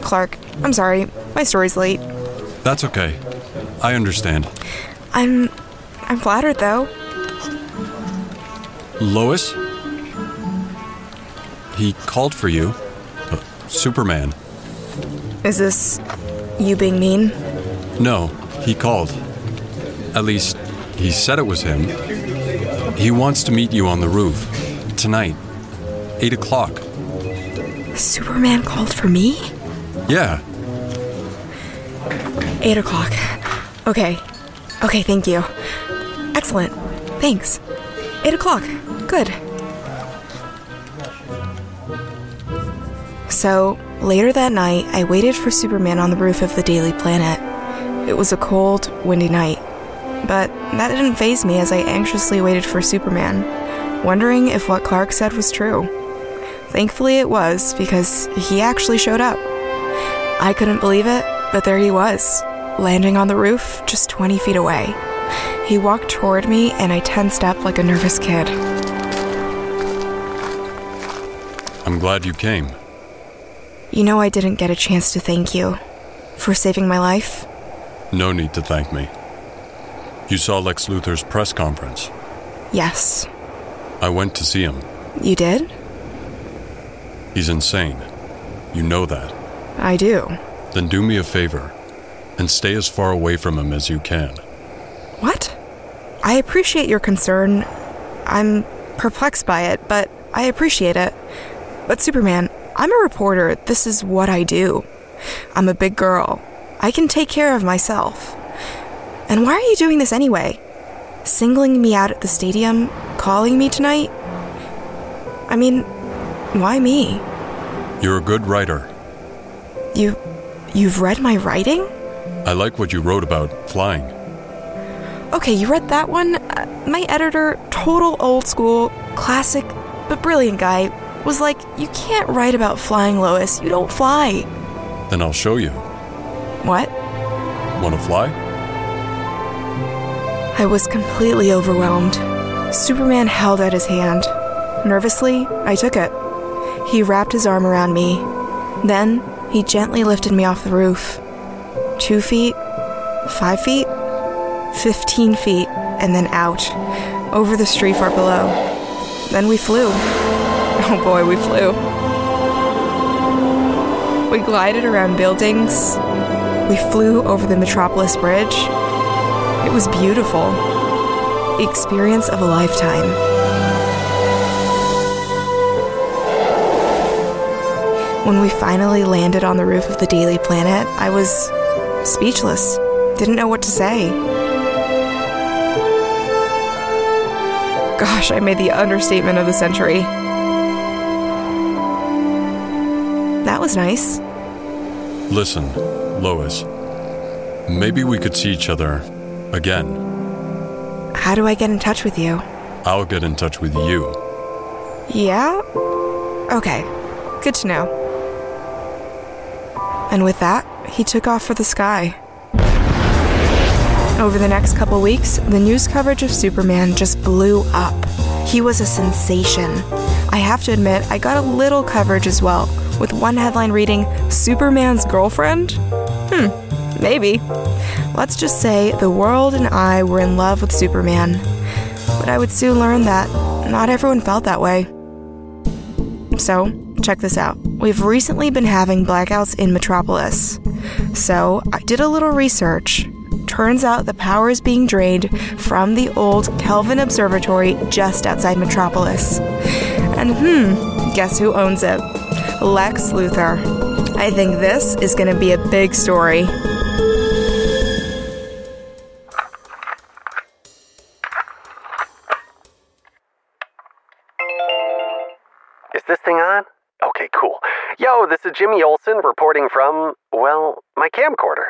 Clark, I'm sorry. My story's late. That's okay. I understand. I'm. I'm flattered though. Lois? He called for you. Uh, Superman. Is this you being mean? No, he called. At least, he said it was him. He wants to meet you on the roof. Tonight. 8 o'clock. Superman called for me? Yeah. Eight o'clock. Okay. Okay, thank you. Excellent. Thanks. Eight o'clock. Good. So, later that night, I waited for Superman on the roof of the Daily Planet. It was a cold, windy night. But that didn't phase me as I anxiously waited for Superman, wondering if what Clark said was true. Thankfully, it was, because he actually showed up. I couldn't believe it, but there he was, landing on the roof just 20 feet away. He walked toward me, and I tensed up like a nervous kid. I'm glad you came. You know, I didn't get a chance to thank you for saving my life. No need to thank me. You saw Lex Luthor's press conference. Yes. I went to see him. You did? He's insane. You know that. I do. Then do me a favor and stay as far away from him as you can. What? I appreciate your concern. I'm perplexed by it, but I appreciate it. But Superman, I'm a reporter. This is what I do. I'm a big girl. I can take care of myself. And why are you doing this anyway? Singling me out at the stadium? Calling me tonight? I mean, why me? You're a good writer. You. You've read my writing? I like what you wrote about flying. Okay, you read that one? Uh, my editor, total old school, classic, but brilliant guy, was like, You can't write about flying, Lois. You don't fly. Then I'll show you. What? Want to fly? I was completely overwhelmed. Superman held out his hand. Nervously, I took it. He wrapped his arm around me. Then, he gently lifted me off the roof. Two feet, five feet, fifteen feet, and then out, over the street far below. Then we flew. Oh boy, we flew. We glided around buildings. We flew over the Metropolis Bridge. It was beautiful. The experience of a lifetime. When we finally landed on the roof of the Daily Planet, I was speechless. Didn't know what to say. Gosh, I made the understatement of the century. That was nice. Listen, Lois. Maybe we could see each other again. How do I get in touch with you? I'll get in touch with you. Yeah? Okay. Good to know. And with that, he took off for the sky. Over the next couple weeks, the news coverage of Superman just blew up. He was a sensation. I have to admit, I got a little coverage as well, with one headline reading Superman's girlfriend? Hmm, maybe. Let's just say the world and I were in love with Superman. But I would soon learn that not everyone felt that way. So, check this out. We've recently been having blackouts in Metropolis. So, I did a little research. Turns out the power is being drained from the old Kelvin Observatory just outside Metropolis. And hmm, guess who owns it? Lex Luthor. I think this is going to be a big story. This is Jimmy Olsen reporting from, well, my camcorder.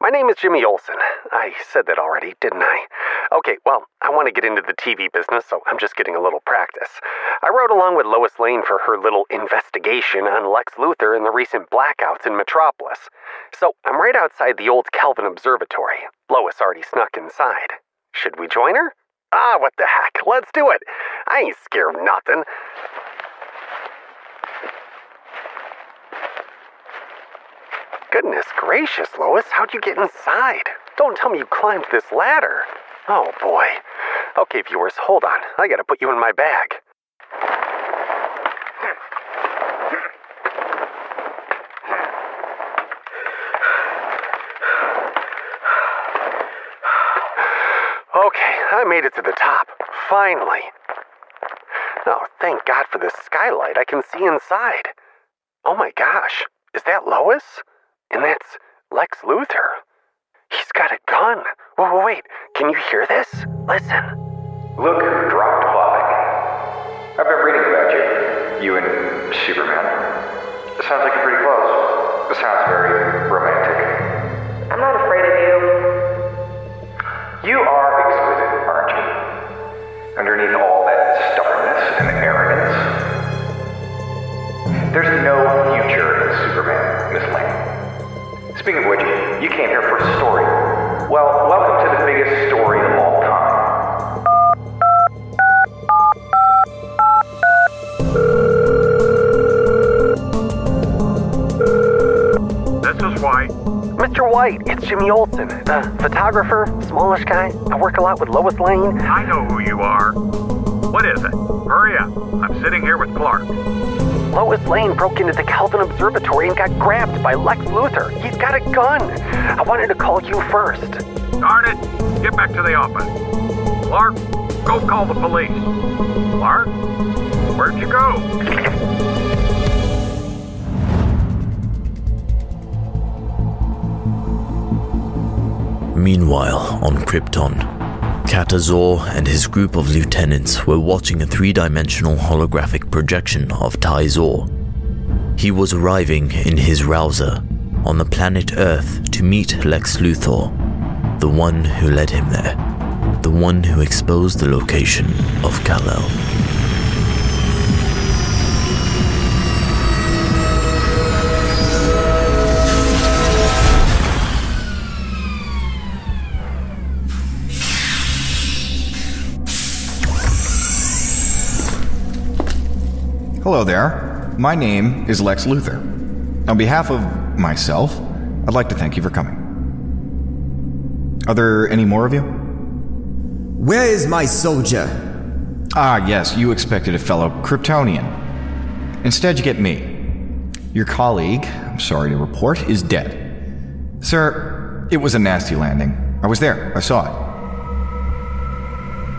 My name is Jimmy Olsen. I said that already, didn't I? Okay, well, I want to get into the TV business, so I'm just getting a little practice. I rode along with Lois Lane for her little investigation on Lex Luthor and the recent blackouts in Metropolis. So I'm right outside the old Kelvin Observatory. Lois already snuck inside. Should we join her? Ah, what the heck? Let's do it. I ain't scared of nothing. Goodness gracious, Lois, how'd you get inside? Don't tell me you climbed this ladder. Oh boy. Okay, viewers, hold on. I gotta put you in my bag. Okay, I made it to the top. Finally. Oh, thank God for this skylight. I can see inside. Oh my gosh. Is that Lois? And that's Lex Luthor. He's got a gun. Whoa, whoa, wait. Can you hear this? Listen. Look dropped by. I've been reading about you. You and Superman. It sounds like you're pretty close. It sounds very romantic. Jimmy Olsen, the photographer, smallish guy. I work a lot with Lois Lane. I know who you are. What is it? Hurry up. I'm sitting here with Clark. Lois Lane broke into the Kelvin Observatory and got grabbed by Lex Luthor. He's got a gun. I wanted to call you first. Darn it. Get back to the office. Clark, go call the police. Clark, where'd you go? Meanwhile, on Krypton, Katazor and his group of lieutenants were watching a three dimensional holographic projection of Tyzor. He was arriving in his rouser on the planet Earth to meet Lex Luthor, the one who led him there, the one who exposed the location of Kal-El. Hello there. My name is Lex Luthor. On behalf of myself, I'd like to thank you for coming. Are there any more of you? Where is my soldier? Ah, yes, you expected a fellow Kryptonian. Instead, you get me. Your colleague, I'm sorry to report, is dead. Sir, it was a nasty landing. I was there, I saw it.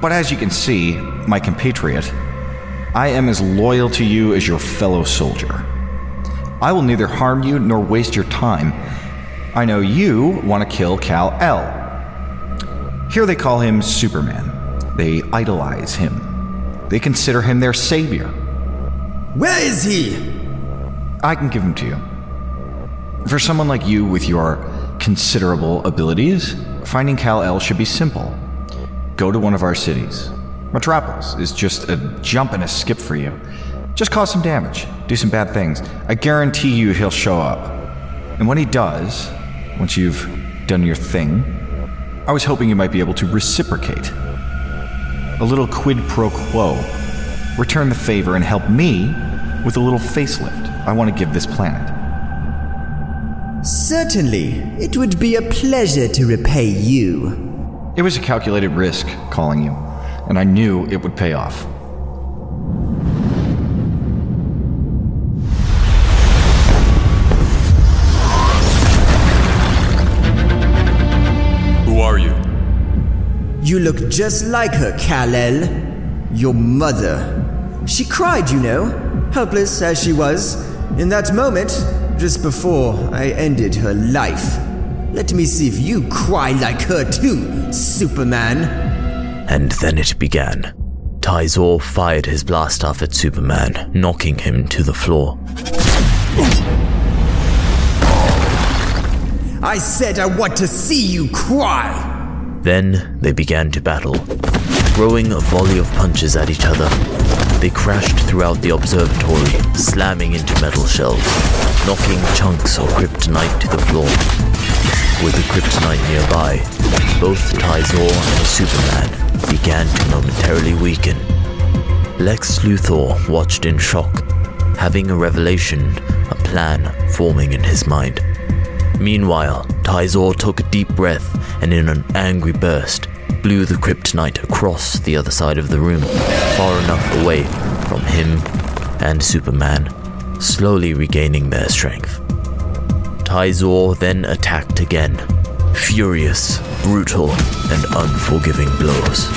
But as you can see, my compatriot, I am as loyal to you as your fellow soldier. I will neither harm you nor waste your time. I know you want to kill Kal-El. Here they call him Superman. They idolize him. They consider him their savior. Where is he? I can give him to you. For someone like you with your considerable abilities, finding Kal-El should be simple. Go to one of our cities. Metropolis is just a jump and a skip for you. Just cause some damage, do some bad things. I guarantee you he'll show up. And when he does, once you've done your thing, I was hoping you might be able to reciprocate. A little quid pro quo. Return the favor and help me with a little facelift I want to give this planet. Certainly. It would be a pleasure to repay you. It was a calculated risk calling you, and I knew it would pay off. Who are you? You look just like her, Kal-El. Your mother. She cried, you know, helpless as she was, in that moment, just before I ended her life. Let me see if you cry like her too, Superman. And then it began. Tyzor fired his blast off at Superman, knocking him to the floor. I said I want to see you cry. Then they began to battle, throwing a volley of punches at each other. They crashed throughout the observatory, slamming into metal shelves, knocking chunks of kryptonite to the floor. With the kryptonite nearby, both Tyzor and Superman began to momentarily weaken. Lex Luthor watched in shock, having a revelation, a plan forming in his mind. Meanwhile, Tyzor took a deep breath and, in an angry burst, blew the kryptonite across the other side of the room, far enough away from him and Superman, slowly regaining their strength. Tyzor then attacked again, furious, brutal, and unforgiving blows.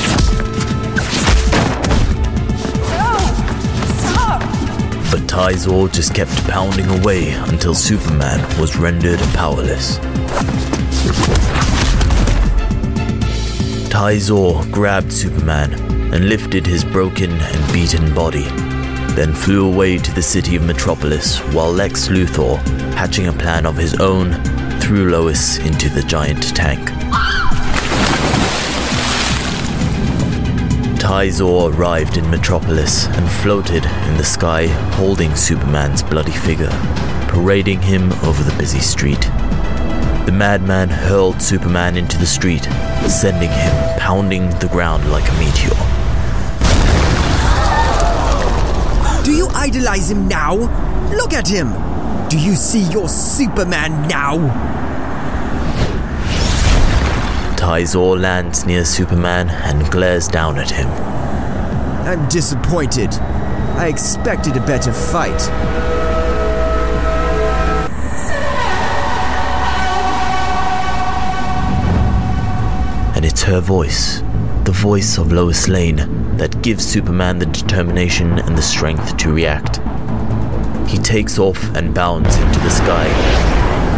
But Tyzor just kept pounding away until Superman was rendered powerless. Tyzor grabbed Superman and lifted his broken and beaten body, then flew away to the city of Metropolis while Lex Luthor, hatching a plan of his own, threw Lois into the giant tank. Tyzor arrived in Metropolis and floated in the sky holding Superman's bloody figure, parading him over the busy street. The madman hurled Superman into the street, sending him pounding the ground like a meteor. Do you idolize him now? Look at him! Do you see your Superman now? Tyzor lands near Superman and glares down at him. I'm disappointed. I expected a better fight. And it's her voice, the voice of Lois Lane, that gives Superman the determination and the strength to react. He takes off and bounds into the sky.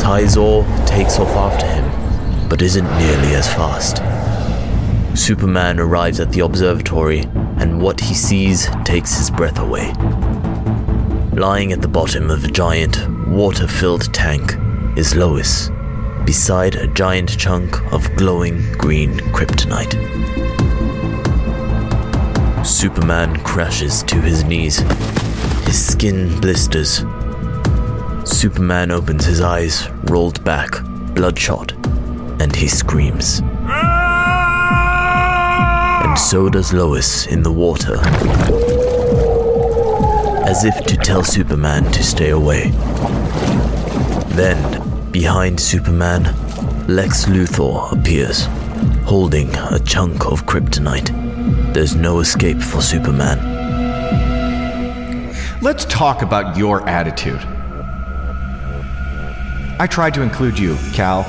Tyzor takes off after him, but isn't nearly as fast. Superman arrives at the observatory, and what he sees takes his breath away. Lying at the bottom of a giant, water filled tank is Lois, beside a giant chunk of glowing green kryptonite. Superman crashes to his knees. His skin blisters. Superman opens his eyes, rolled back, bloodshot, and he screams. And so does Lois in the water, as if to tell Superman to stay away. Then, behind Superman, Lex Luthor appears, holding a chunk of kryptonite. There's no escape for Superman. Let's talk about your attitude. I tried to include you, Kal,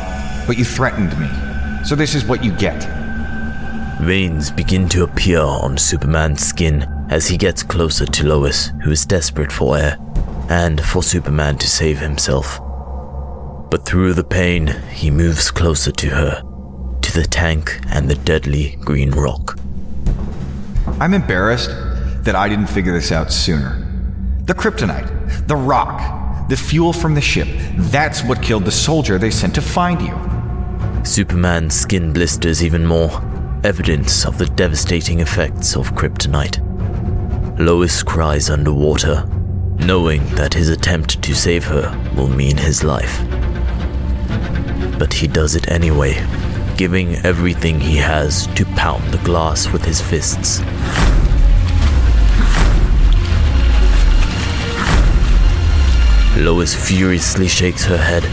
but you threatened me. So this is what you get. Veins begin to appear on Superman's skin as he gets closer to Lois, who is desperate for air, and for Superman to save himself. But through the pain, he moves closer to her, to the tank and the deadly green rock. I'm embarrassed that I didn't figure this out sooner. The kryptonite, the rock, the fuel from the ship, that's what killed the soldier they sent to find you. Superman's skin blisters even more, evidence of the devastating effects of kryptonite. Lois cries underwater, knowing that his attempt to save her will mean his life. But he does it anyway, giving everything he has to pound the glass with his fists. Lois furiously shakes her head,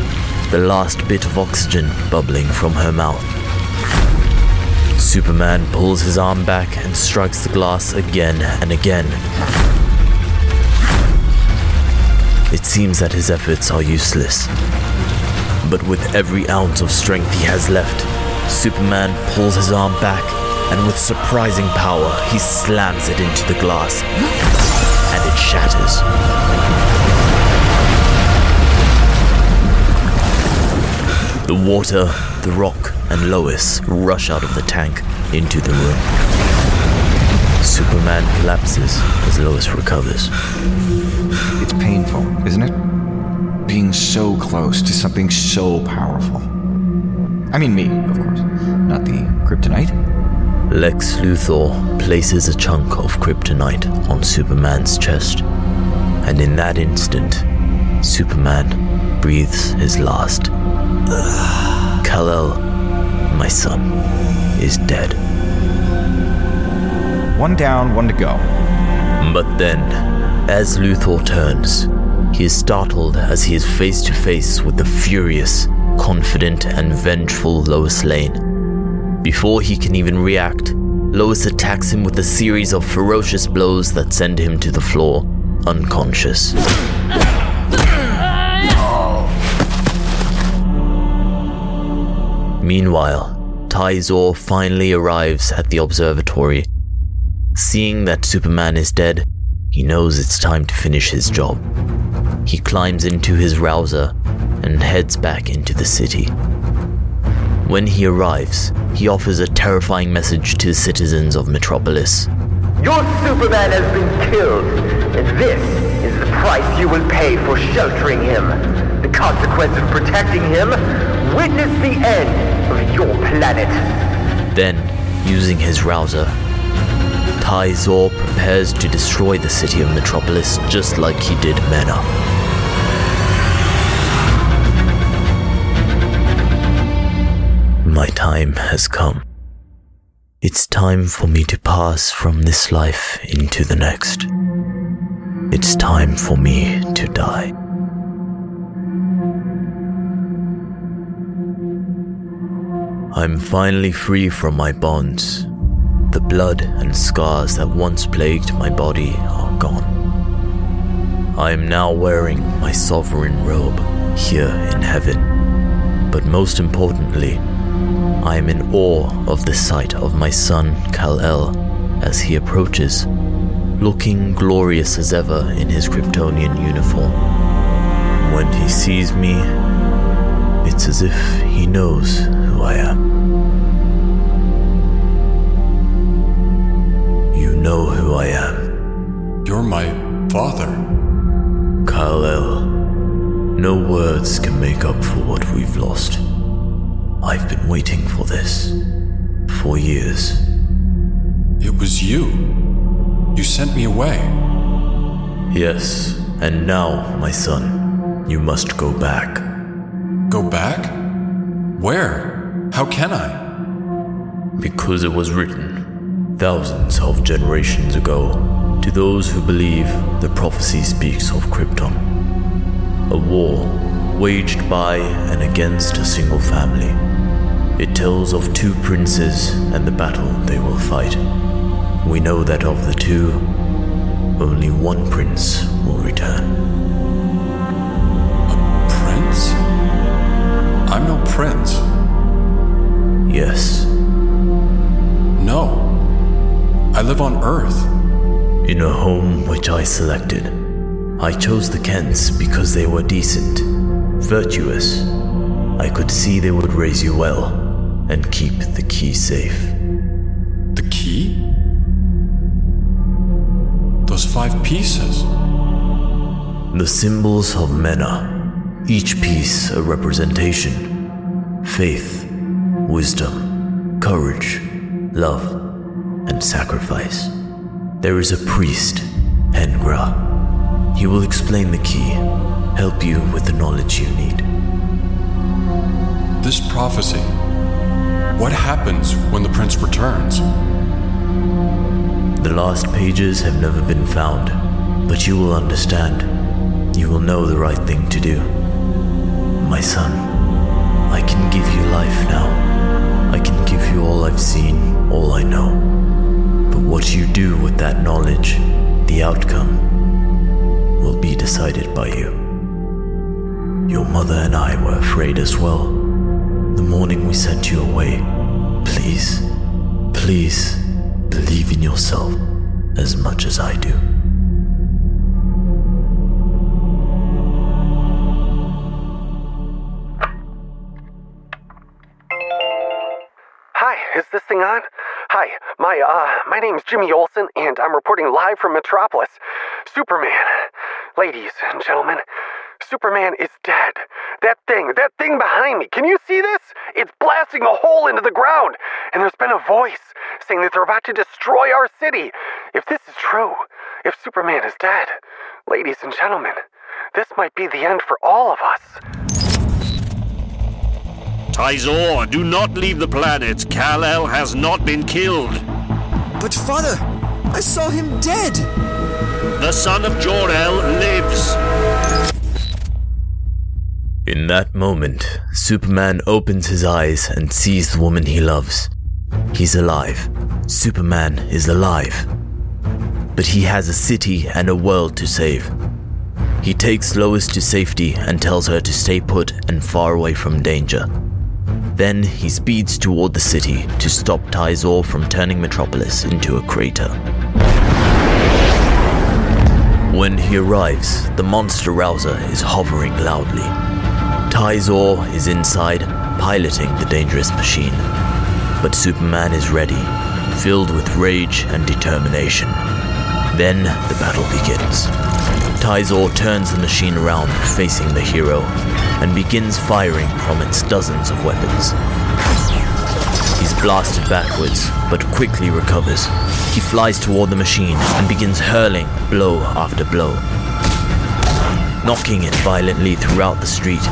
the last bit of oxygen bubbling from her mouth. Superman pulls his arm back and strikes the glass again and again. It seems that his efforts are useless. But with every ounce of strength he has left, Superman pulls his arm back and with surprising power he slams it into the glass. And it shatters. The water, the rock, and Lois rush out of the tank into the room. Superman collapses as Lois recovers. It's painful, isn't it? Being so close to something so powerful. I mean, me, of course, not the kryptonite. Lex Luthor places a chunk of kryptonite on Superman's chest, and in that instant, Superman breathes his last. Kal-El, my son, is dead. One down, one to go. But then, as Luthor turns, he is startled as he is face to face with the furious, confident, and vengeful Lois Lane. Before he can even react, Lois attacks him with a series of ferocious blows that send him to the floor, unconscious. Meanwhile, Tyzor finally arrives at the observatory. Seeing that Superman is dead, he knows it's time to finish his job. He climbs into his rouser and heads back into the city. When he arrives, he offers a terrifying message to the citizens of Metropolis. Your Superman has been killed, and this price you will pay for sheltering him. The consequence of protecting him, witness the end of your planet. Then, using his rouser, Tyzor prepares to destroy the city of Metropolis just like he did Mena. My time has come. It's time for me to pass from this life into the next. It's time for me to die. I'm finally free from my bonds. The blood and scars that once plagued my body are gone. I am now wearing my sovereign robe here in heaven. But most importantly, I am in awe of the sight of my son Kal-El as he approaches, looking glorious as ever in his Kryptonian uniform. When he sees me, it's as if he knows who I am. You know who I am. You're my father. Kal-El. No words can make up for what we've lost. I've been waiting for this for years. It was you. You sent me away. Yes, and now, my son, you must go back. Go back? Where? How can I? Because it was written thousands of generations ago to those who believe the prophecy speaks of Krypton. A war waged by and against a single family. It tells of two princes and the battle they will fight. We know that of the two, only one prince will return. A prince? I'm no prince. Yes. No. I live on Earth. In a home which I selected. I chose the Kents because they were decent, virtuous. I could see they would raise you well and keep the key safe. The key? Five pieces. The symbols of Mena, each piece a representation faith, wisdom, courage, love, and sacrifice. There is a priest, Hengra. He will explain the key, help you with the knowledge you need. This prophecy. What happens when the prince returns? The last pages have never been found, but you will understand. You will know the right thing to do. My son, I can give you life now. I can give you all I've seen, all I know. But what you do with that knowledge, the outcome, will be decided by you. Your mother and I were afraid as well. The morning we sent you away, please, please believe in yourself as much as I do. Hi, is this thing on? Hi, my uh my name's Jimmy Olsen and I'm reporting live from Metropolis. Superman. Ladies and gentlemen, Superman is dead. That thing, that thing behind me. Can you see this? It's blasting a hole into the ground. And there's been a voice saying that they're about to destroy our city. If this is true, if Superman is dead, ladies and gentlemen, this might be the end for all of us. Tyzor, do not leave the planet. Kal-El has not been killed. But father, I saw him dead. The son of Jor-El lives. In that moment, Superman opens his eyes and sees the woman he loves. He's alive. Superman is alive. But he has a city and a world to save. He takes Lois to safety and tells her to stay put and far away from danger. Then he speeds toward the city to stop Tyzor from turning Metropolis into a crater. When he arrives, the monster rouser is hovering loudly. Tyzor is inside, piloting the dangerous machine. But Superman is ready, filled with rage and determination. Then the battle begins. Tyzor turns the machine around, facing the hero, and begins firing from its dozens of weapons. He's blasted backwards, but quickly recovers. He flies toward the machine and begins hurling blow after blow, knocking it violently throughout the street.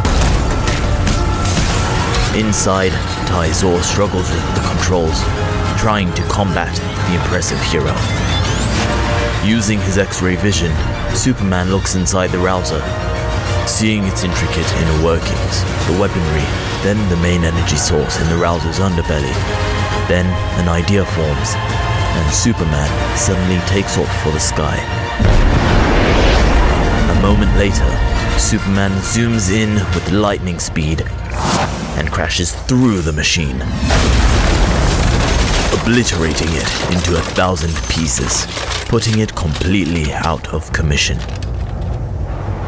Inside, Tyzor struggles with the controls, trying to combat the impressive hero. Using his X-ray vision, Superman looks inside the rouser, seeing its intricate inner workings, the weaponry, then the main energy source in the rouser's underbelly. Then an idea forms, and Superman suddenly takes off for the sky. A moment later, Superman zooms in with lightning speed and crashes through the machine, obliterating it into a thousand pieces, putting it completely out of commission.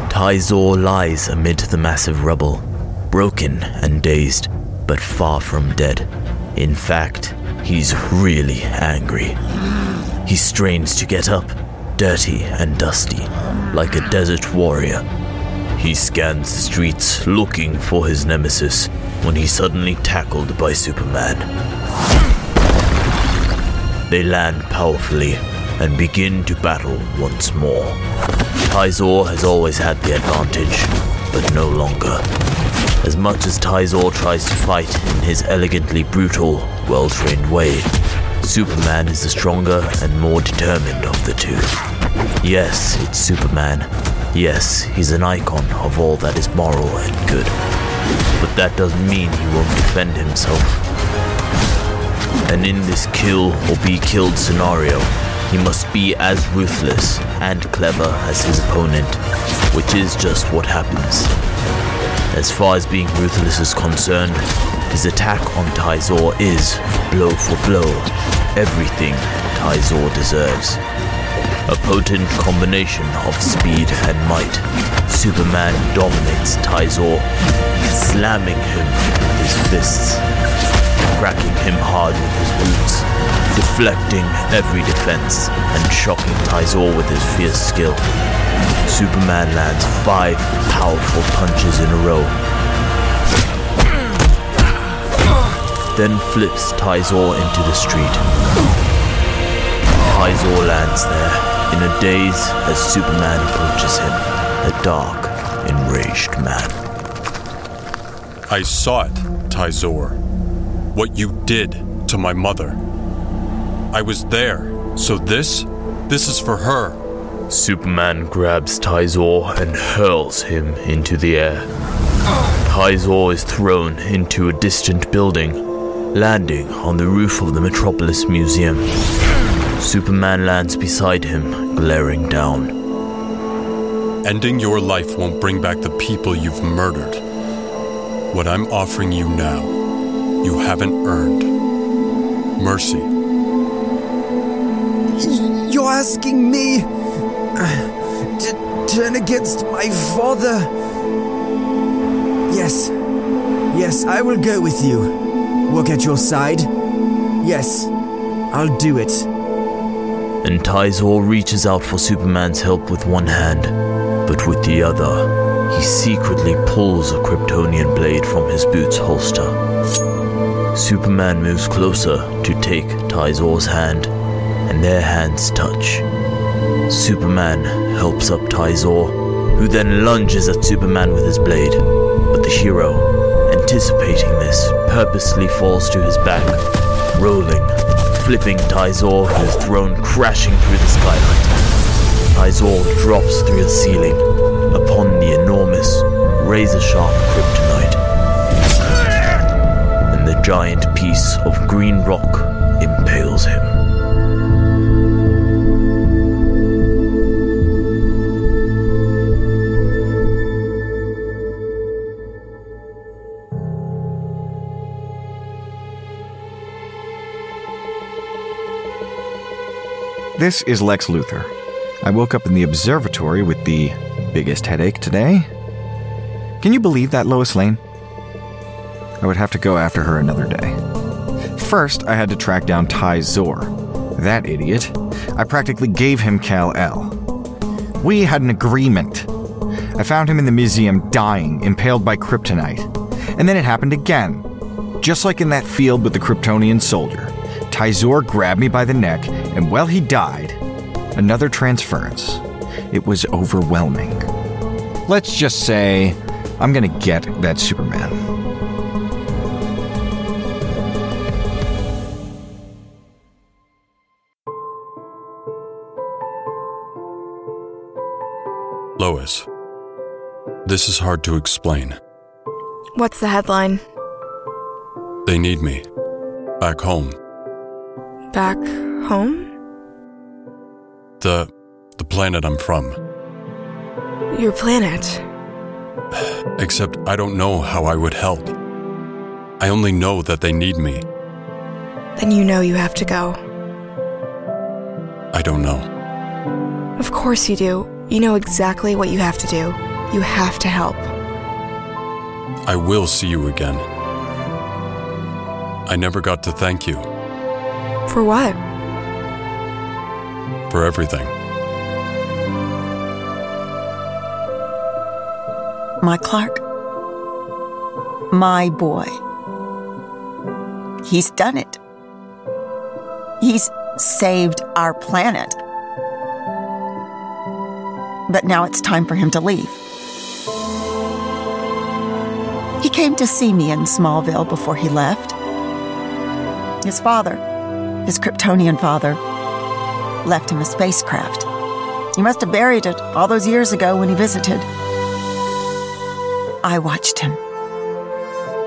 Tyzor lies amid the massive rubble, broken and dazed, but far from dead. In fact, he's really angry. He strains to get up, dirty and dusty, like a desert warrior. He scans the streets looking for his nemesis when he's suddenly tackled by Superman. They land powerfully and begin to battle once more. Tyzor has always had the advantage, but no longer. As much as Tyzor tries to fight in his elegantly brutal, well trained way, Superman is the stronger and more determined of the two. Yes, it's Superman. Yes, he's an icon of all that is moral and good. But that doesn't mean he won't defend himself. And in this kill or be killed scenario, he must be as ruthless and clever as his opponent, which is just what happens. As far as being ruthless is concerned, his attack on Tyzor is, blow for blow, everything Tyzor deserves. A potent combination of speed and might, Superman dominates Tyzor, slamming him with his fists, cracking him hard with his boots, deflecting every defense, and shocking Tyzor with his fierce skill. Superman lands five powerful punches in a row. Then flips Tyzor into the street. Tyzor lands there in a daze as Superman approaches him, a dark, enraged man. I saw it, Tyzor. What you did to my mother. I was there, so this? This is for her. Superman grabs Tyzor and hurls him into the air. Tyzor is thrown into a distant building, landing on the roof of the Metropolis Museum. Superman lands beside him, glaring down. Ending your life won't bring back the people you've murdered. What I'm offering you now, you haven't earned. Mercy. You're asking me uh, to turn against my father? Yes. Yes, I will go with you. Work at your side? Yes, I'll do it. And Tyzor reaches out for Superman's help with one hand, but with the other, he secretly pulls a Kryptonian blade from his boot's holster. Superman moves closer to take Tyzor's hand, and their hands touch. Superman helps up Tyzor, who then lunges at Superman with his blade, but the hero, anticipating this, purposely falls to his back, rolling, flipping Tyzor, is thrown crashing through the skylight. Tyzor drops through the ceiling upon the enormous, razor sharp kryptonite. And the giant piece of green rock impales him. This is Lex Luthor. I woke up in the observatory with the biggest headache today. Can you believe that, Lois Lane? I would have to go after her another day. First, I had to track down Tyzor. That idiot. I practically gave him Kal-El. We had an agreement. I found him in the museum dying, impaled by kryptonite. And then it happened again. Just like in that field with the Kryptonian soldier. Tyzor grabbed me by the neck, and well, he died. Another transference. It was overwhelming. Let's just say I'm gonna get that Superman. Lois, this is hard to explain. What's the headline? They need me. Back home. Back home? The. the planet I'm from. Your planet. Except I don't know how I would help. I only know that they need me. Then you know you have to go. I don't know. Of course you do. You know exactly what you have to do. You have to help. I will see you again. I never got to thank you For what? for everything. My Clark. My boy. He's done it. He's saved our planet. But now it's time for him to leave. He came to see me in Smallville before he left. His father, his Kryptonian father, left him a spacecraft. He must have buried it all those years ago when he visited. I watched him,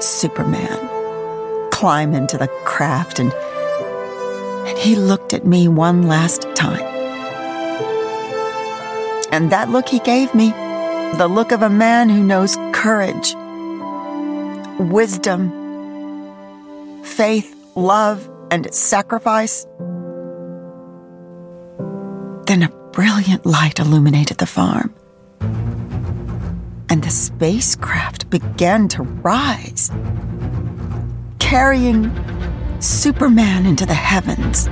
Superman, climb into the craft and, and he looked at me one last time. And that look he gave me, the look of a man who knows courage, wisdom, faith, love, and sacrifice. Then a brilliant light illuminated the farm and the spacecraft began to rise, carrying Superman into the heavens,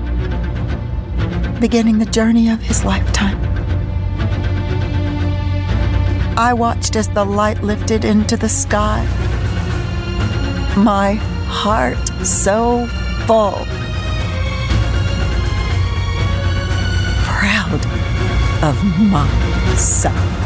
beginning the journey of his lifetime. I watched as the light lifted into the sky, my heart so full, proud of my son.